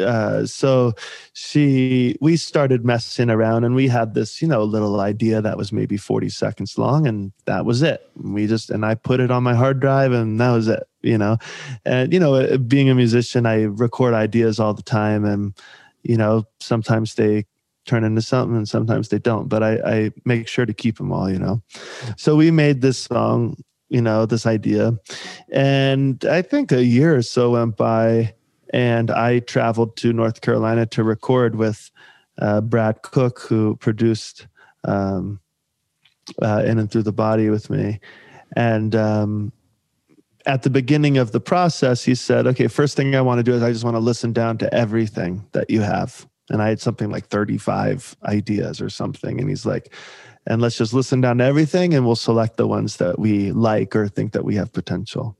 uh so she we started messing around and we had this you know little idea that was maybe 40 seconds long and that was it we just and i put it on my hard drive and that was it you know? And you know uh, being a musician i record ideas all the time and you know sometimes they turn into something and sometimes they don't but i i make sure to keep them all you know? So we made this song you know this idea and i think a year or so went by and i traveled to north carolina to record with uh, brad cook who produced um, uh, in and through the body with me. And um, at the beginning of the process he said okay first thing i want to do is i just want to listen down to everything that you have. And i had something like 35 ideas or something and he's like and let's just listen down to everything and we'll select the ones that we like or think that we have potential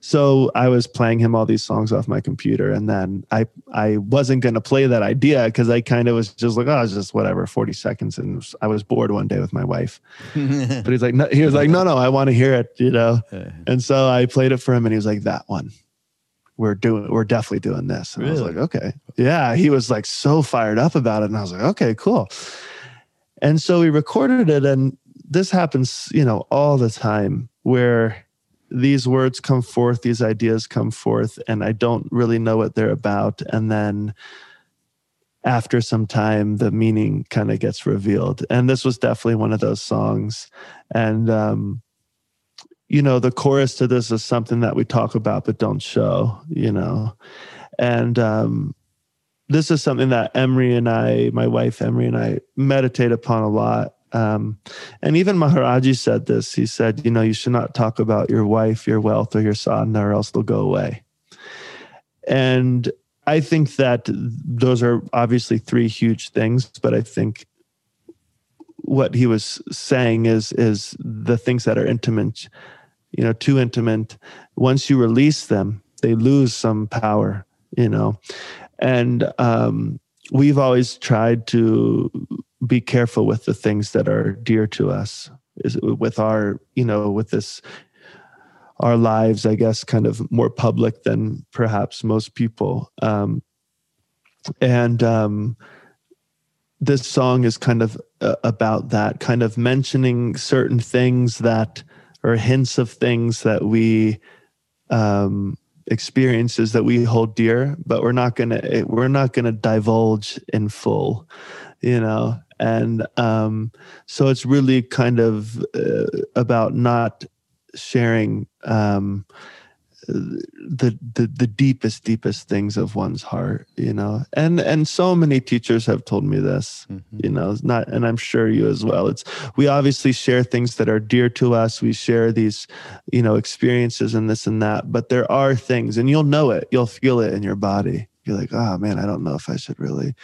so i was playing him all these songs off my computer and then i i wasn't going to play that idea because i kind of was just like oh it's just whatever 40 seconds and i was bored one day with my wife. But he's like no, he was like no no i want to hear it you know? And so i played it for him and he was like that one. We're doing we're definitely doing this. And i was Really? like okay. Yeah he was like so fired up about it and i was like okay cool. And so we recorded it and this happens you know all the time where these words come forth these ideas come forth and i don't really know what they're about and then after some time the meaning kind of gets revealed and this was definitely one of those songs and um you know, the chorus to this is something that we talk about but don't show, you know. And um, this is something that Emery and I, my wife Emery and I, meditate upon a lot. Um, and even Maharajji said this. He said, you know, you should not talk about your wife, your wealth, or your sadhana, or else they'll go away. And I think that those are obviously three huge things, but I think what he was saying is is the things that are intimate, you know, too intimate. Once you release them, they lose some power, you know. And um, we've always tried to be careful with the things that are dear to us. Is with our you know with this our lives i guess kind of more public than perhaps most people. Um, and um, this song is kind of uh, about that kind of mentioning certain things that or hints of things that we um, experiences that we hold dear but we're not gonna we're not gonna divulge in full you know and um, so it's really kind of uh, about not sharing um, the, the the deepest deepest things of one's heart you know? And and so many teachers have told me this mm-hmm. you know? Not and i'm sure you as well. It's we obviously share things that are dear to us. We share these you know experiences and this and that but there are things and you'll know it. You'll feel it in your body. You're like oh man i don't know if i should really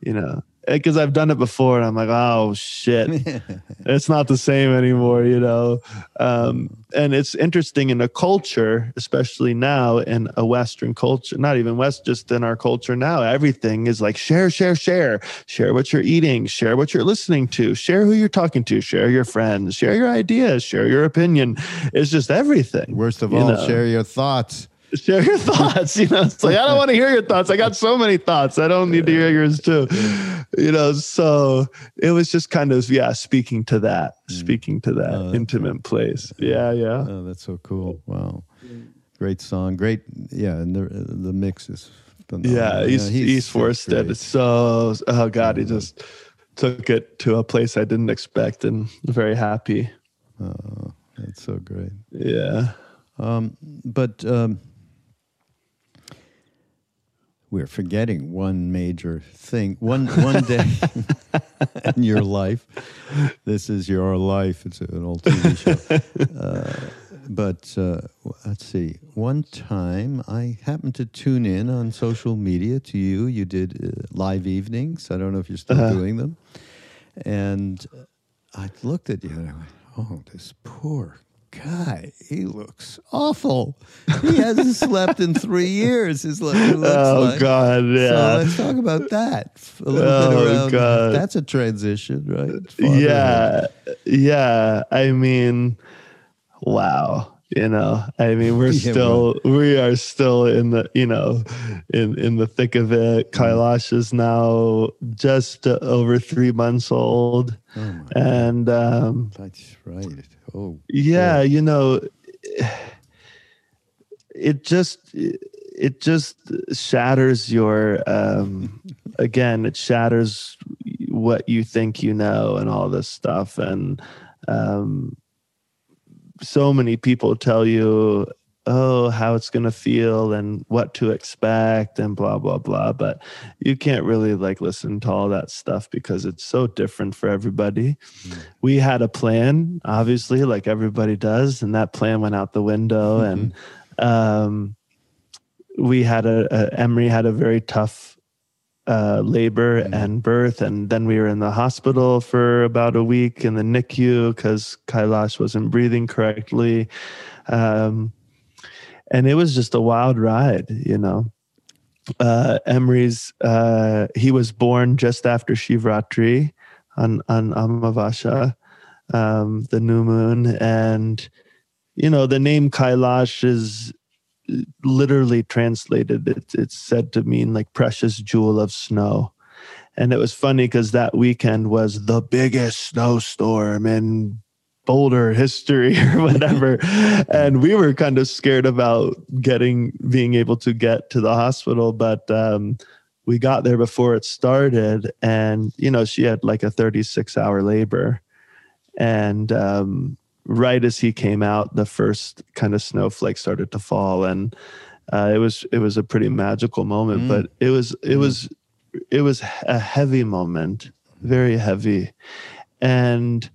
you know because I've done it before and I'm like, oh shit, it's not the same anymore, you know. Um, and it's interesting in a culture, especially now in a Western culture, not even West, just in our culture now, everything is like share, share, share, share what you're eating, share what you're listening to, share who you're talking to, share your friends, share your ideas, share your opinion. It's just everything. Worst of all, know? share your thoughts share your thoughts. You know, it's like I don't want to hear your thoughts. I got so many thoughts. I don't need to hear yours too. You know, so it was just kind of yeah, speaking to that, mm. speaking to that oh, intimate place. Yeah, yeah. Oh, that's so cool. Wow, great song. Great, yeah, and the the mix is. Phenomenal. Yeah, East, yeah, East Forest is so. Oh God, he just took it to a place I didn't expect, and very happy. Oh, that's so great. Yeah. Um, but um, we're forgetting one major thing. One one day in your life, this is your life. It's an old TV show. Uh, but uh, let's see. One time, I happened to tune in on social media to you. You did uh, live evenings. I don't know if you're still uh-huh. doing them. And I looked at you and I went, "Oh, this poor guy, he looks awful. He hasn't slept in three years. His looks oh like. God, yeah. So let's talk about that a little oh, bit around. God. That's a transition, right? Yeah, yeah. I mean, wow. You know, I mean, we're yeah, still we are still in the you know, in in the thick of it. Mm. Kailash is now just over three months old, oh and um, that's right Oh, yeah, you know, it just it just shatters your um again it shatters what you think you know and all this stuff. And um so many people tell you oh how it's going to feel and what to expect and blah blah blah but you can't really like listen to all that stuff because it's so different for everybody mm. we had a plan obviously like everybody does and that plan went out the window mm-hmm. and um, we had a, a, emery had a very tough uh, labor mm. and birth and then we were in the hospital for about a week in the nicu because kailash wasn't breathing correctly um, and it was just a wild ride, you know. Uh, Emery's uh, he was born just after Shivratri on on Amavasya, um, the new moon, and you know the name Kailash is literally translated. It, it's said to mean like precious jewel of snow. And it was funny because that weekend was the biggest snowstorm in Boulder history or whatever. and we were kind of scared about getting, being able to get to the hospital. But um, we got there before it started. And, you know, she had like a 36 hour labor. And um, right as he came out, the first kind of snowflake started to fall, and uh, it was it was a pretty magical moment. Mm. But it was it was it was a heavy moment, very heavy, and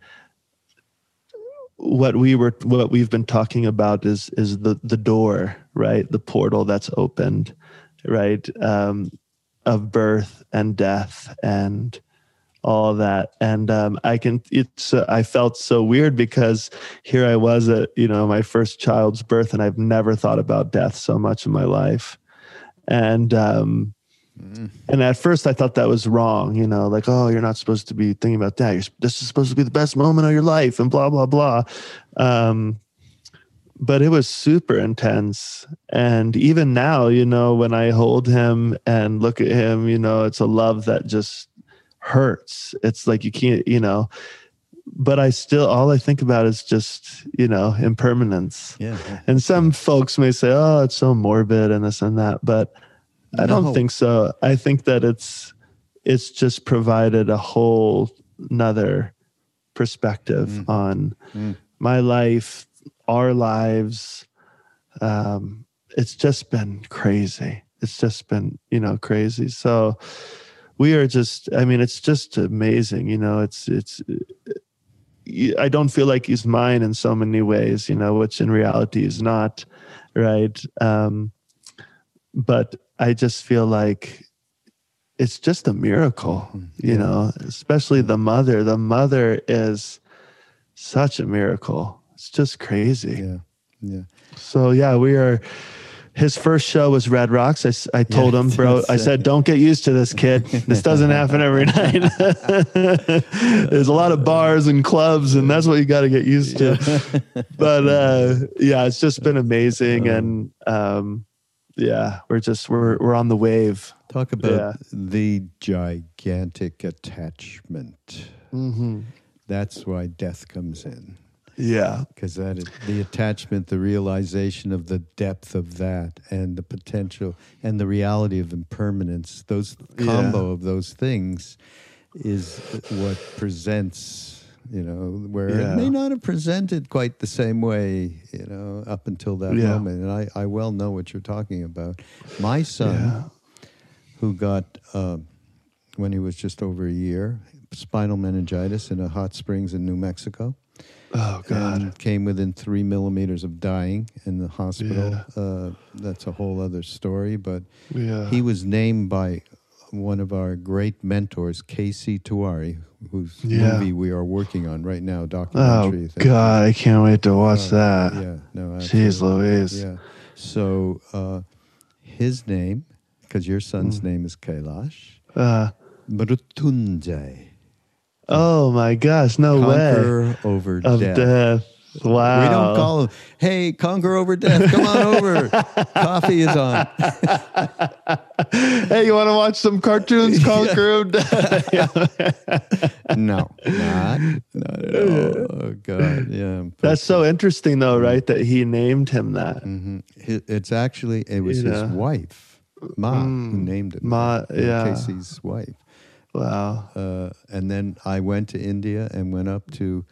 what we were what we've been talking about is is the the door right? The portal that's opened right? Um of birth and death and all that. And um i can it's uh, i felt so weird because here i was at you know my first child's birth and i've never thought about death so much in my life. And um and at first I thought that was wrong, you know, like, oh, you're not supposed to be thinking about that. You're, this is supposed to be the best moment of your life and blah, blah, blah. Um, but it was super intense. And even now, you know, when I hold him and look at him, you know, it's a love that just hurts. It's like you can't, you know, but I still, all I think about is just, you know, impermanence. Yeah. And some folks may say, oh, it's so morbid and this and that. But I No. don't think so. I think that it's it's just provided a whole another perspective Mm. on Mm. my life, our lives. Um, it's just been crazy. It's just been, you know, crazy. So we are just I mean, it's just amazing, you know, it's it's I don't feel like he's mine in so many ways, you know, which in reality is not, right? Um, but I just feel like it's just a miracle, you Yeah. know, especially the mother. The mother is such a miracle. It's just crazy. Yeah. Yeah. So yeah, we are. His first show was Red Rocks. I, I told Yeah, him, bro. I said, "Don't get used to this, kid. This doesn't happen every night. There's a lot of bars and clubs, and that's what you got to get used to." But uh, yeah, it's just been amazing, and um, yeah, we're just we're we're on the wave. Talk about Yeah. the gigantic attachment. Mm-hmm. That's why death comes in. Yeah, because that is the attachment, the realization of the depth of that, and the potential and the reality of impermanence. Those combo of those things is what presents. You know, where Yeah. it may not have presented quite the same way. You know, up until that Yeah. moment, and I, I well know what you're talking about. My son, Yeah. who got uh, when he was just over a year, spinal meningitis in a hot springs in New Mexico Oh God. and came within three millimeters of dying in the hospital. Uh, that's a whole other story. But yeah. he was named by one of our great mentors, K.C. Tewari, whose Yeah. movie we are working on right now, oh documentary. Thank God, I can't wait to watch that. Yeah, no, Jeez absolutely. Louise. Yeah. So uh, his name, because your son's Mm. name is Kailash, Uh, Mrutunjay. oh my gosh, no way. Conquer over Of death. death. Wow. We don't call him, hey, conquer over death. Come on over. Coffee is on. hey, you want to watch some cartoons? Conquer of death. No, not, not at all. Oh, God. Yeah. That's so interesting, though, right? That he named him that. hmm It's actually, it was You his wife, Ma, who Mm, named it. Ma, yeah. Casey's wife. Wow. Uh, and then I went to India and went up to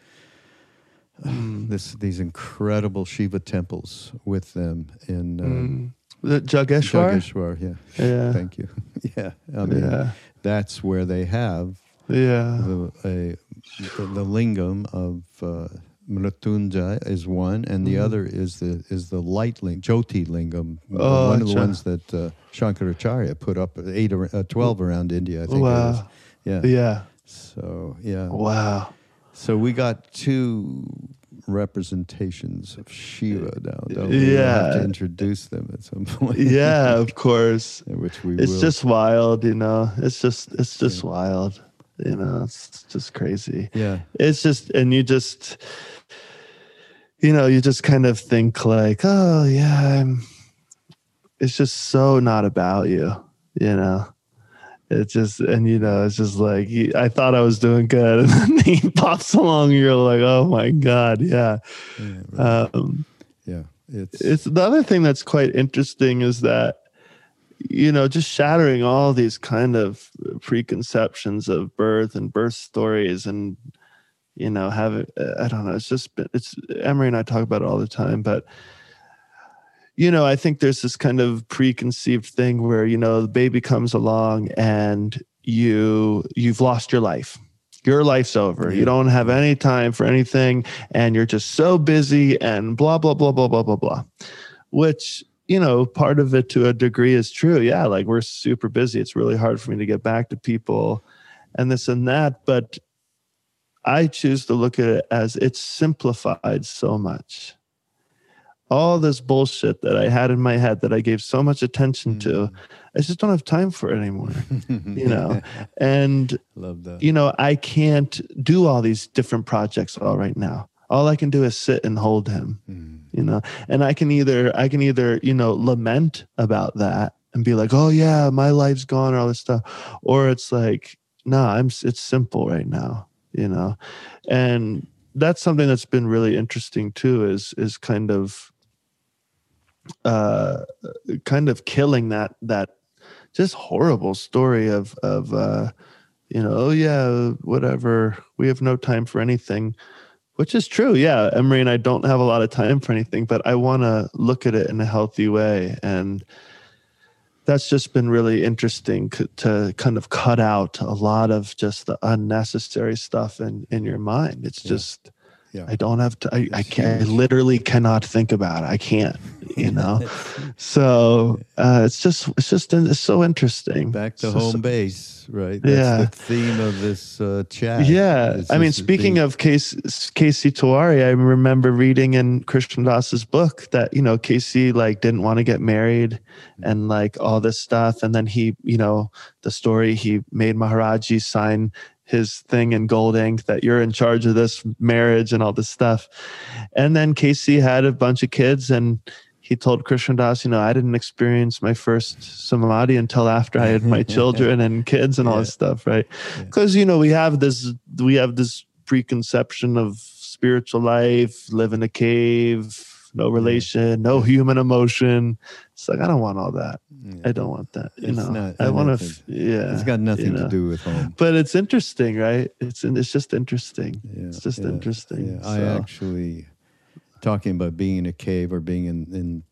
Mm. this these incredible Shiva temples with them in uh, Mm. The Jageshwar? Jageshwar. Yeah. Yeah. Thank you. yeah. I mean, Yeah. that's where they have Yeah. the, a, the, the lingam of uh, is one, and the Mhm. other is the is the light lingam, Jyoti lingam, Oh, one of the acha. ones that uh, Shankaracharya put up eight, ar- uh, twelve around India. I think it is. Wow. Yeah. Yeah. So yeah. Wow. So we got two representations of Shiva now. Don't we? We'll have to introduce them at some point. Yeah, of course. which we It's will. just wild, you know. It's just it's just wild. You know, it's just crazy. yeah. It's just and you just you know, you just kind of think like, oh yeah, I'm it's just so not about you, you know. It's just and you know, it's just like I thought I was doing good and then he pops along and you're like, oh my God, yeah. Yeah. right. Um yeah. It's, it's the other thing that's quite interesting is that you know just shattering all these kind of preconceptions of birth and birth stories and you know have i don't know it's just been- it's emery and i talk about it all the time but you know i think there's this kind of preconceived thing where you know the baby comes along and you you've lost your life. Your life's over. You don't have any time for anything and you're just so busy and blah blah blah blah blah blah blah. Which you know part of it to a degree is true. Yeah like we're super busy. It's really hard for me to get back to people and this and that but i choose to look at it as it's simplified so much all this bullshit that i had in my head that i gave so much attention to i just don't have time for it anymore you know and Love that. you know, I can't do all these different projects all right now. All I can do is sit and hold him, Mm. you know, and I can either, I can either, you know, lament about that and be like, oh yeah, my life's gone or all this stuff. Or it's like, no, I'm, it's simple right now, you know, and that's something that's been really interesting too, is, is kind of, uh, kind of killing that, that just horrible story of, of, uh, you know, oh yeah, whatever. We have no time for anything, which is true. Yeah, Emery and I don't have a lot of time for anything, but I want to look at it in a healthy way, and that's just been really interesting c- to kind of cut out a lot of just the unnecessary stuff in in your mind. It's just. Yeah. I don't have to. I, I can't. I literally cannot think about it. I can't. You know. so uh, it's just. It's just. It's so interesting. Back to home base, right? That's Yeah. the theme of this uh, chat. Yeah, It's I mean, speaking of Casey, K.C. Tewari, I remember reading in Krishna Das's book that you know Casey like didn't want to get married and like all this stuff, and then he, you know, the story he made Maharajji sign his thing in gold ink that you're in charge of this marriage and all this stuff, and then Casey had a bunch of kids and. He told Krishna Das, you know, I didn't experience my first samadhi until after I had my children and kids and all this stuff, right? because you know we have this we have this preconception of spiritual life live in a cave no relation no human emotion it's like i don't want all that i don't want that you It's know not- i want to yeah it's got nothing you to do with home. but it's interesting right it's it's just interesting Yeah, it's just yeah, interesting yeah. I actually talking about being in a cave or being in, in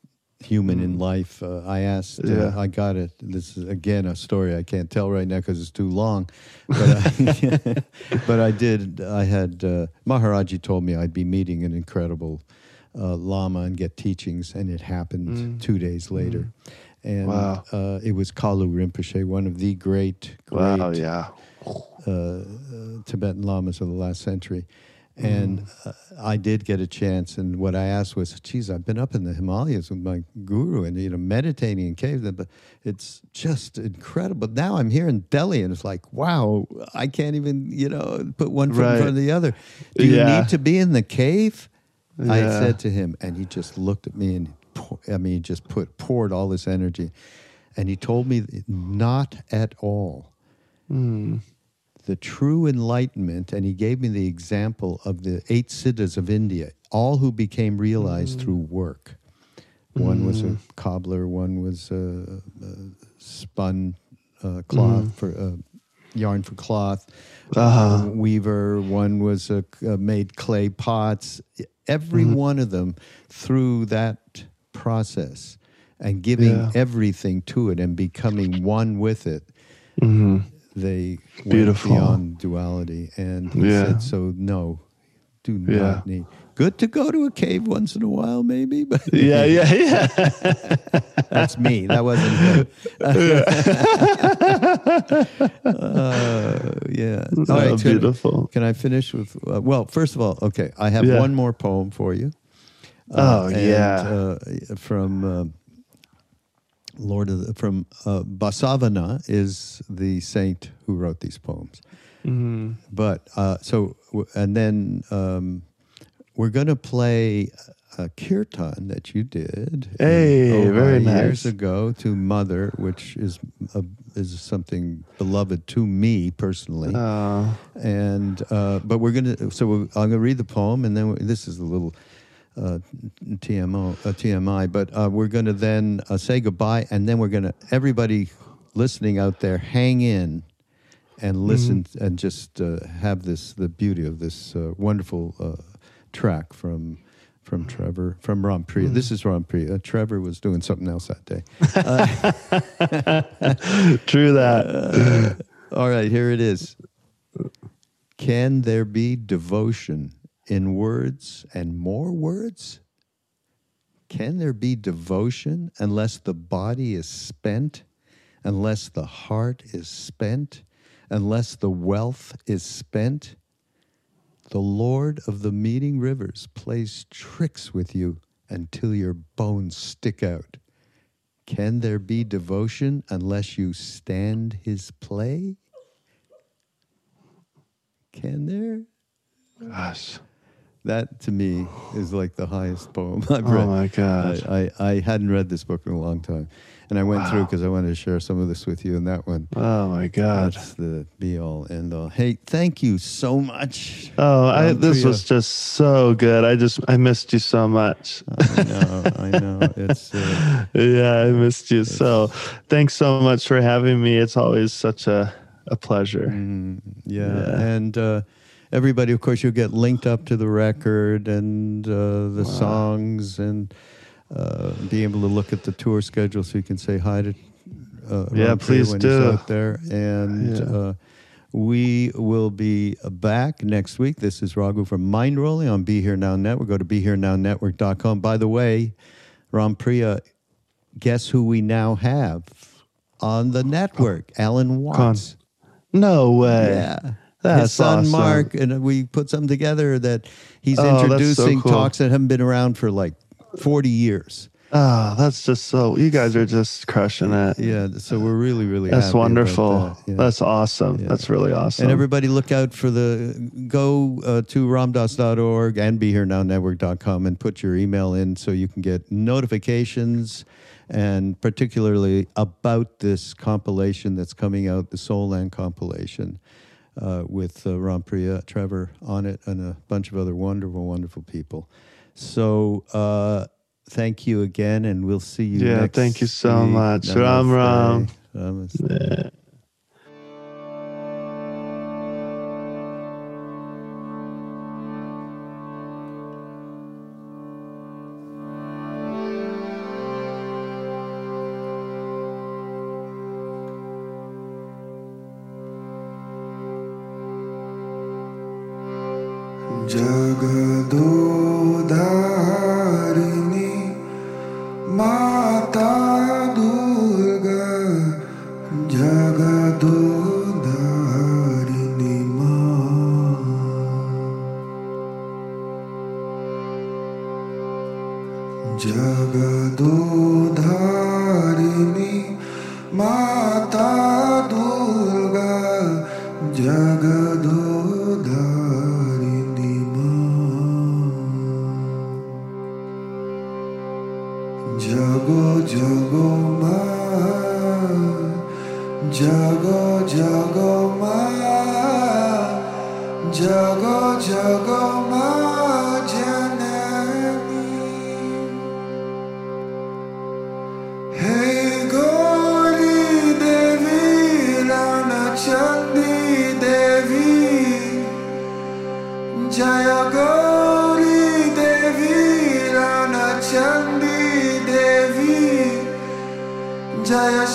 human in life. Uh, I asked. Uh, Mm. I got it. This is again a story I can't tell right now because it's too long. But I, but I did. I had uh, Maharajji told me I'd be meeting an incredible uh, lama and get teachings, and it happened two days later. And Mm. Wow. uh, it was Kalu Rinpoche, one of the great, great wow yeah uh, uh, Tibetan lamas of the last century. And Mm. uh, I did get a chance, and what I asked was, "Geez, I've been up in the Himalayas with my guru, and you know, meditating in caves, but it's just incredible." Now I'm here in Delhi, and it's like, wow, I can't even, you know, put one foot in front of the other. Do you Yeah. need to be in the cave? I Yeah. said to him, and he just looked at me, and pour, I mean, he just put poured all this energy, and he told me, "Not at all." the true enlightenment, and he gave me the example of the eight siddhas of India, all who became realized through work. One was a cobbler, one was a, a spun uh, cloth for uh, yarn for cloth, a weaver. One was a, uh made clay pots. Every mm-hmm. one of them through that process and giving Yeah. everything to it and becoming one with it mm-hmm. they went Beautiful. beyond duality. And he Yeah. said, so no, do not Yeah. need. Good to go to a cave once in a while, maybe, but yeah yeah yeah that's me. That wasn't him. uh, yeah. All Oh, right, can- beautiful. Can I finish with? Uh, well, first of all, okay, I have Yeah. one more poem for you. Oh, and, yeah. uh, from uh, Lord of the, from uh, Basavanna is the saint who wrote these poems. Mm-hmm. But uh, so and then um, we're going to play a kirtan that you did. Hey, Ojai very years ago to Mother, which is a, is something beloved to me personally. Uh, and uh, but we're gonna so we I'm gonna read the poem and then we, this is a little uh, TMO uh, TMI but uh, we're gonna then uh, say goodbye and then we're gonna everybody listening out there hang in and listen and just uh, have this the beauty of this uh, wonderful uh, track from from Trevor from Ram Priya. Hmm. This is Ram Priya. Uh, Trevor was doing something else that day. Uh, True that. Uh, all right, here it is. Can there be devotion in words and more words? Can there be devotion unless the body is spent, unless the heart is spent, unless the wealth is spent? The Lord of the meeting rivers plays tricks with you until your bones stick out. Can there be devotion unless you stand his play? Can there? Gosh. That to me is like the highest poem I've oh read. Oh my God. I, I, I hadn't read this book in a long time. And I went through because I wanted to share some of this with you, and that one. Oh my God. That's the be all end all. Hey, thank you so much. Oh, I, this was just so good. I just I missed you so much. I know, I know. It's uh, yeah, I missed you. So, thanks so much for having me. It's always such a a pleasure. Mm, yeah. Yeah. And uh, everybody, of course, you'll get linked up to the record and uh, the songs and uh, be able to look at the tour schedule so you can say hi to uh, Yeah, please when do. he's out there. And Yeah. uh, we will be back next week. This is Raghu from Mindrolling on Be Here Now Network. Go to BeHereNowNetwork.com. By the way, Ram Priya, guess who we now have on the network? Alan Watts. No way. Yeah. That's His son awesome. Mark, and we put something together that he's Oh, that's so introducing cool. talks that haven't been around for like 40 years. Oh, that's just so. You guys are just crushing it. Yeah, so we're really, really That's wonderful. that, yeah. That's awesome. Yeah. That's really awesome. and everybody look out for the go uh, to ramdass.org and be here now network.com and put your email in so you can get notifications and particularly about this compilation that's coming out the soul land compilation uh, with uh, Rampriya trevor on it and a bunch of other wonderful wonderful people so uh, thank you again and we'll see you Yeah, thank you so week. much. Ram Ram. Namaste. Yeah.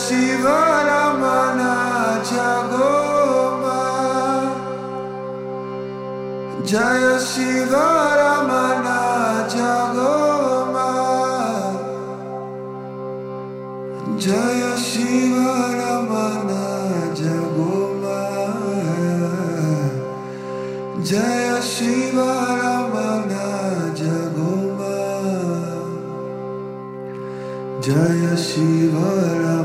Shiva Ramana Jagoma Jaya Shiva Ramana Jagoma Jaya Shiva Ramana Jagoma Jaya Shiva Ramana Jagoma Jaya Shiva Ramana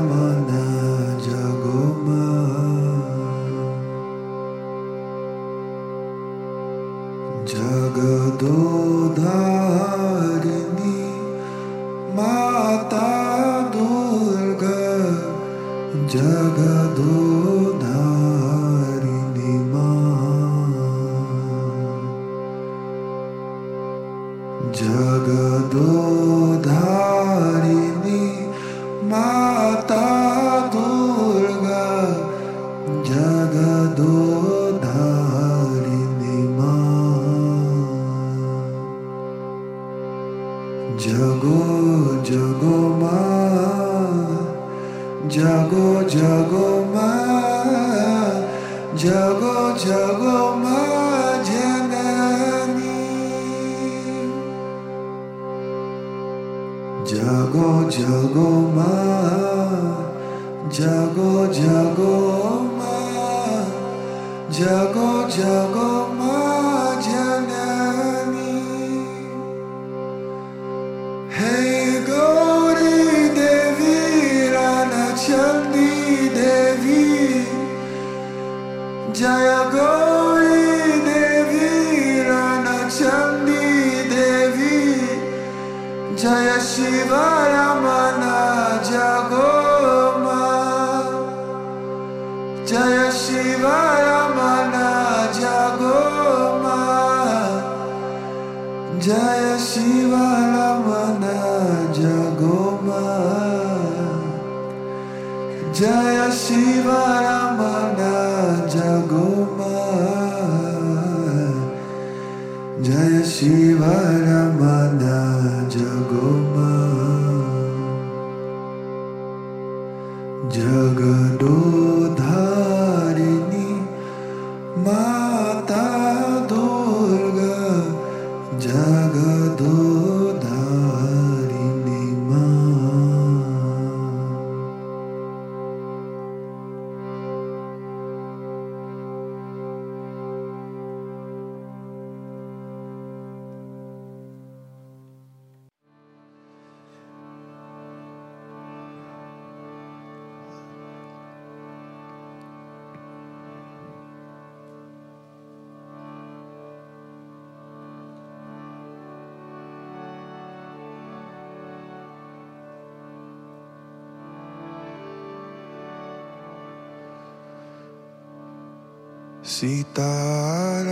Sitaram,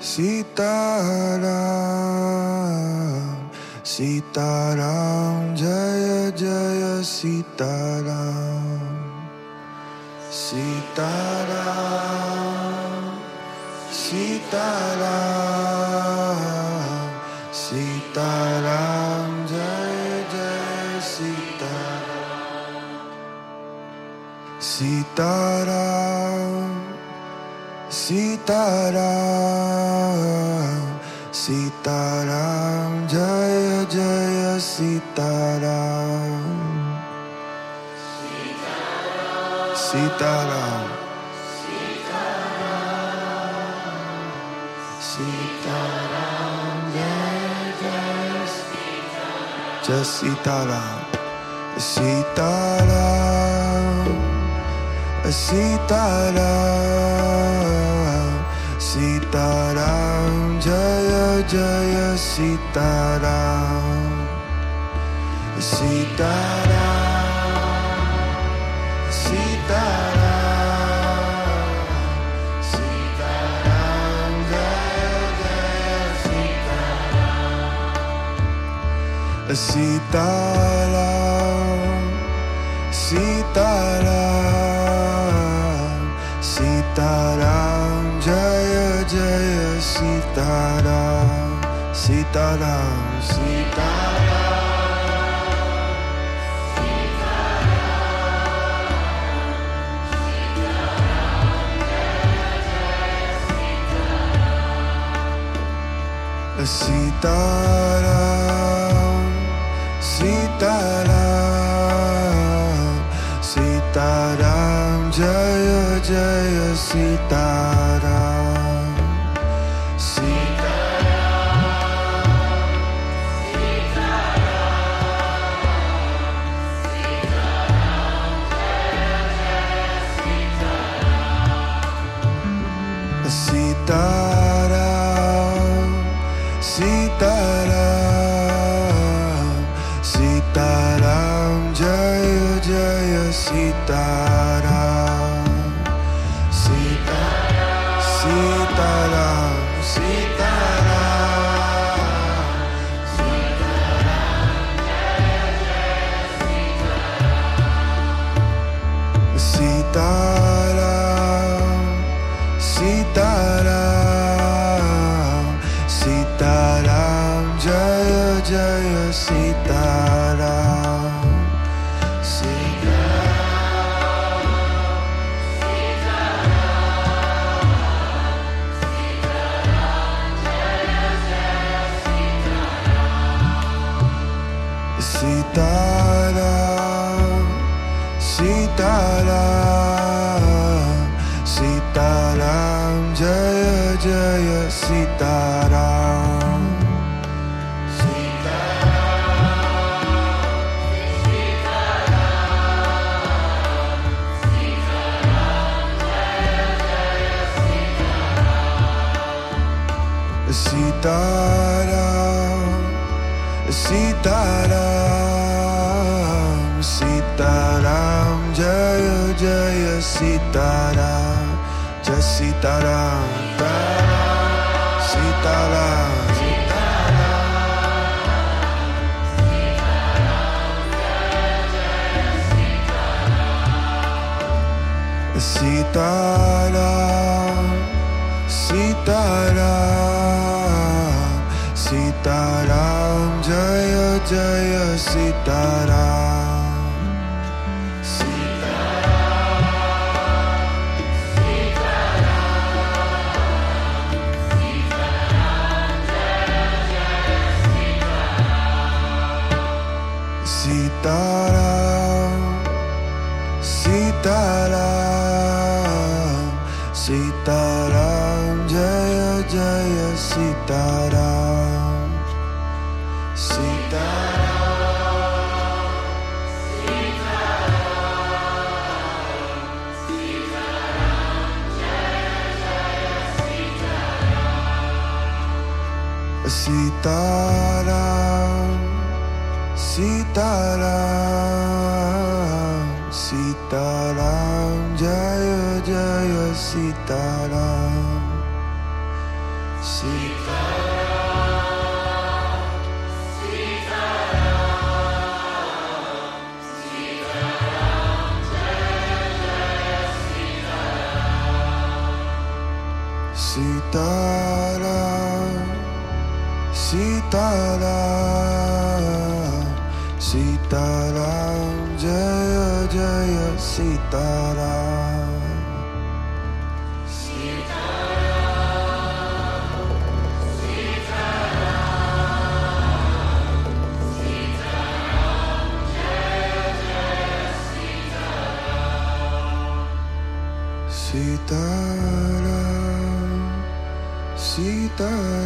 Sitaram, Sitaram, Jaya Jaya Sitaram, Sitaram, Sitaram. Sitaram. Sitaram. Sitaram Just Sitaram. Sitaram. Sitaram. Sitaram. Jaya Jaya Sitaram. Sitaram. Sitaram. Sitaram, Sitaram, Sitaram, Jaya Jaya Sitaram, Sitaram, Sitaram. Sitaram Sitaram Sitaram जय जय सीताराम सीताराम सीताराम सीताराम जय जय Sitaram Sitaram, Sitaram.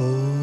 Oh.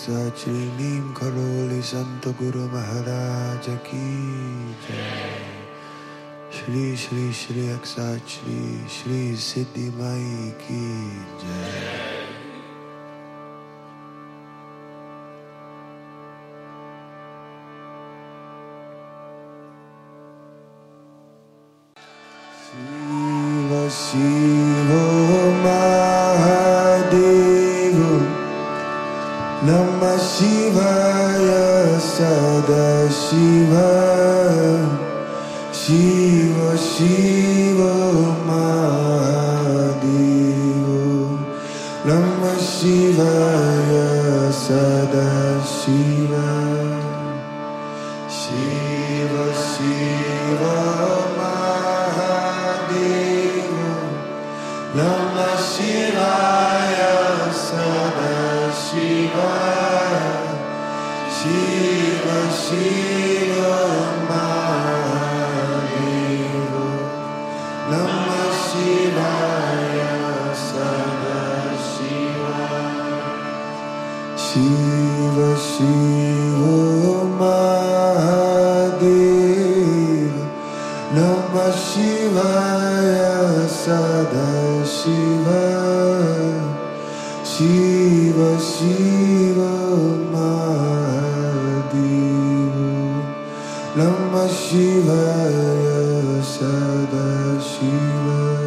सचिनीं Shri सन्तगुरुमहाराज की जय। श्री श्री श्री अक्षाक्षरी श्री सिद्धिमयी की जय। श्र Shiva, Shiva, Mahadeva, Namah Shivaya, Sada Shiva.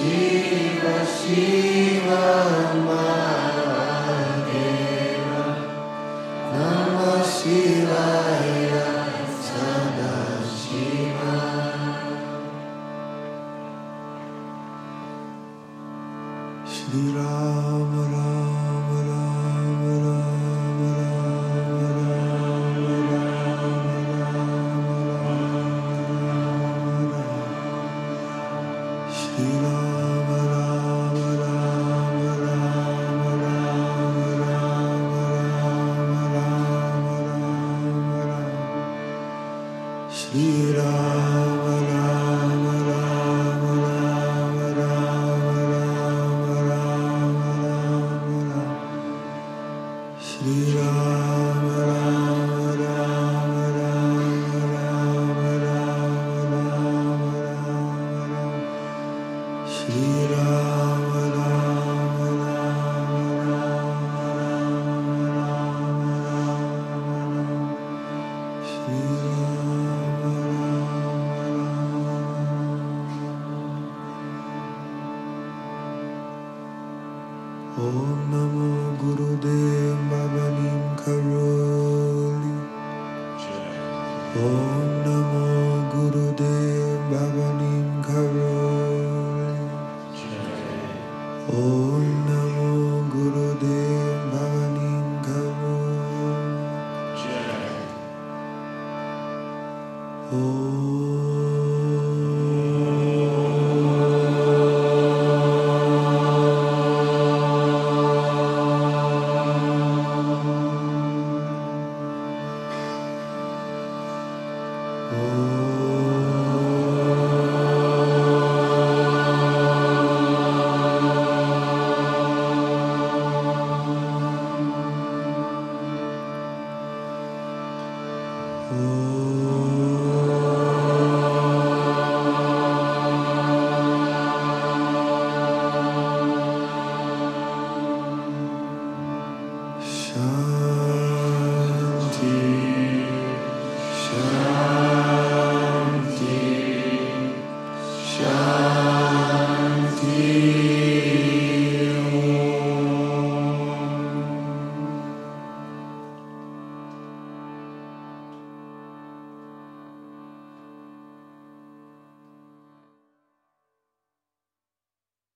Shiva Shiva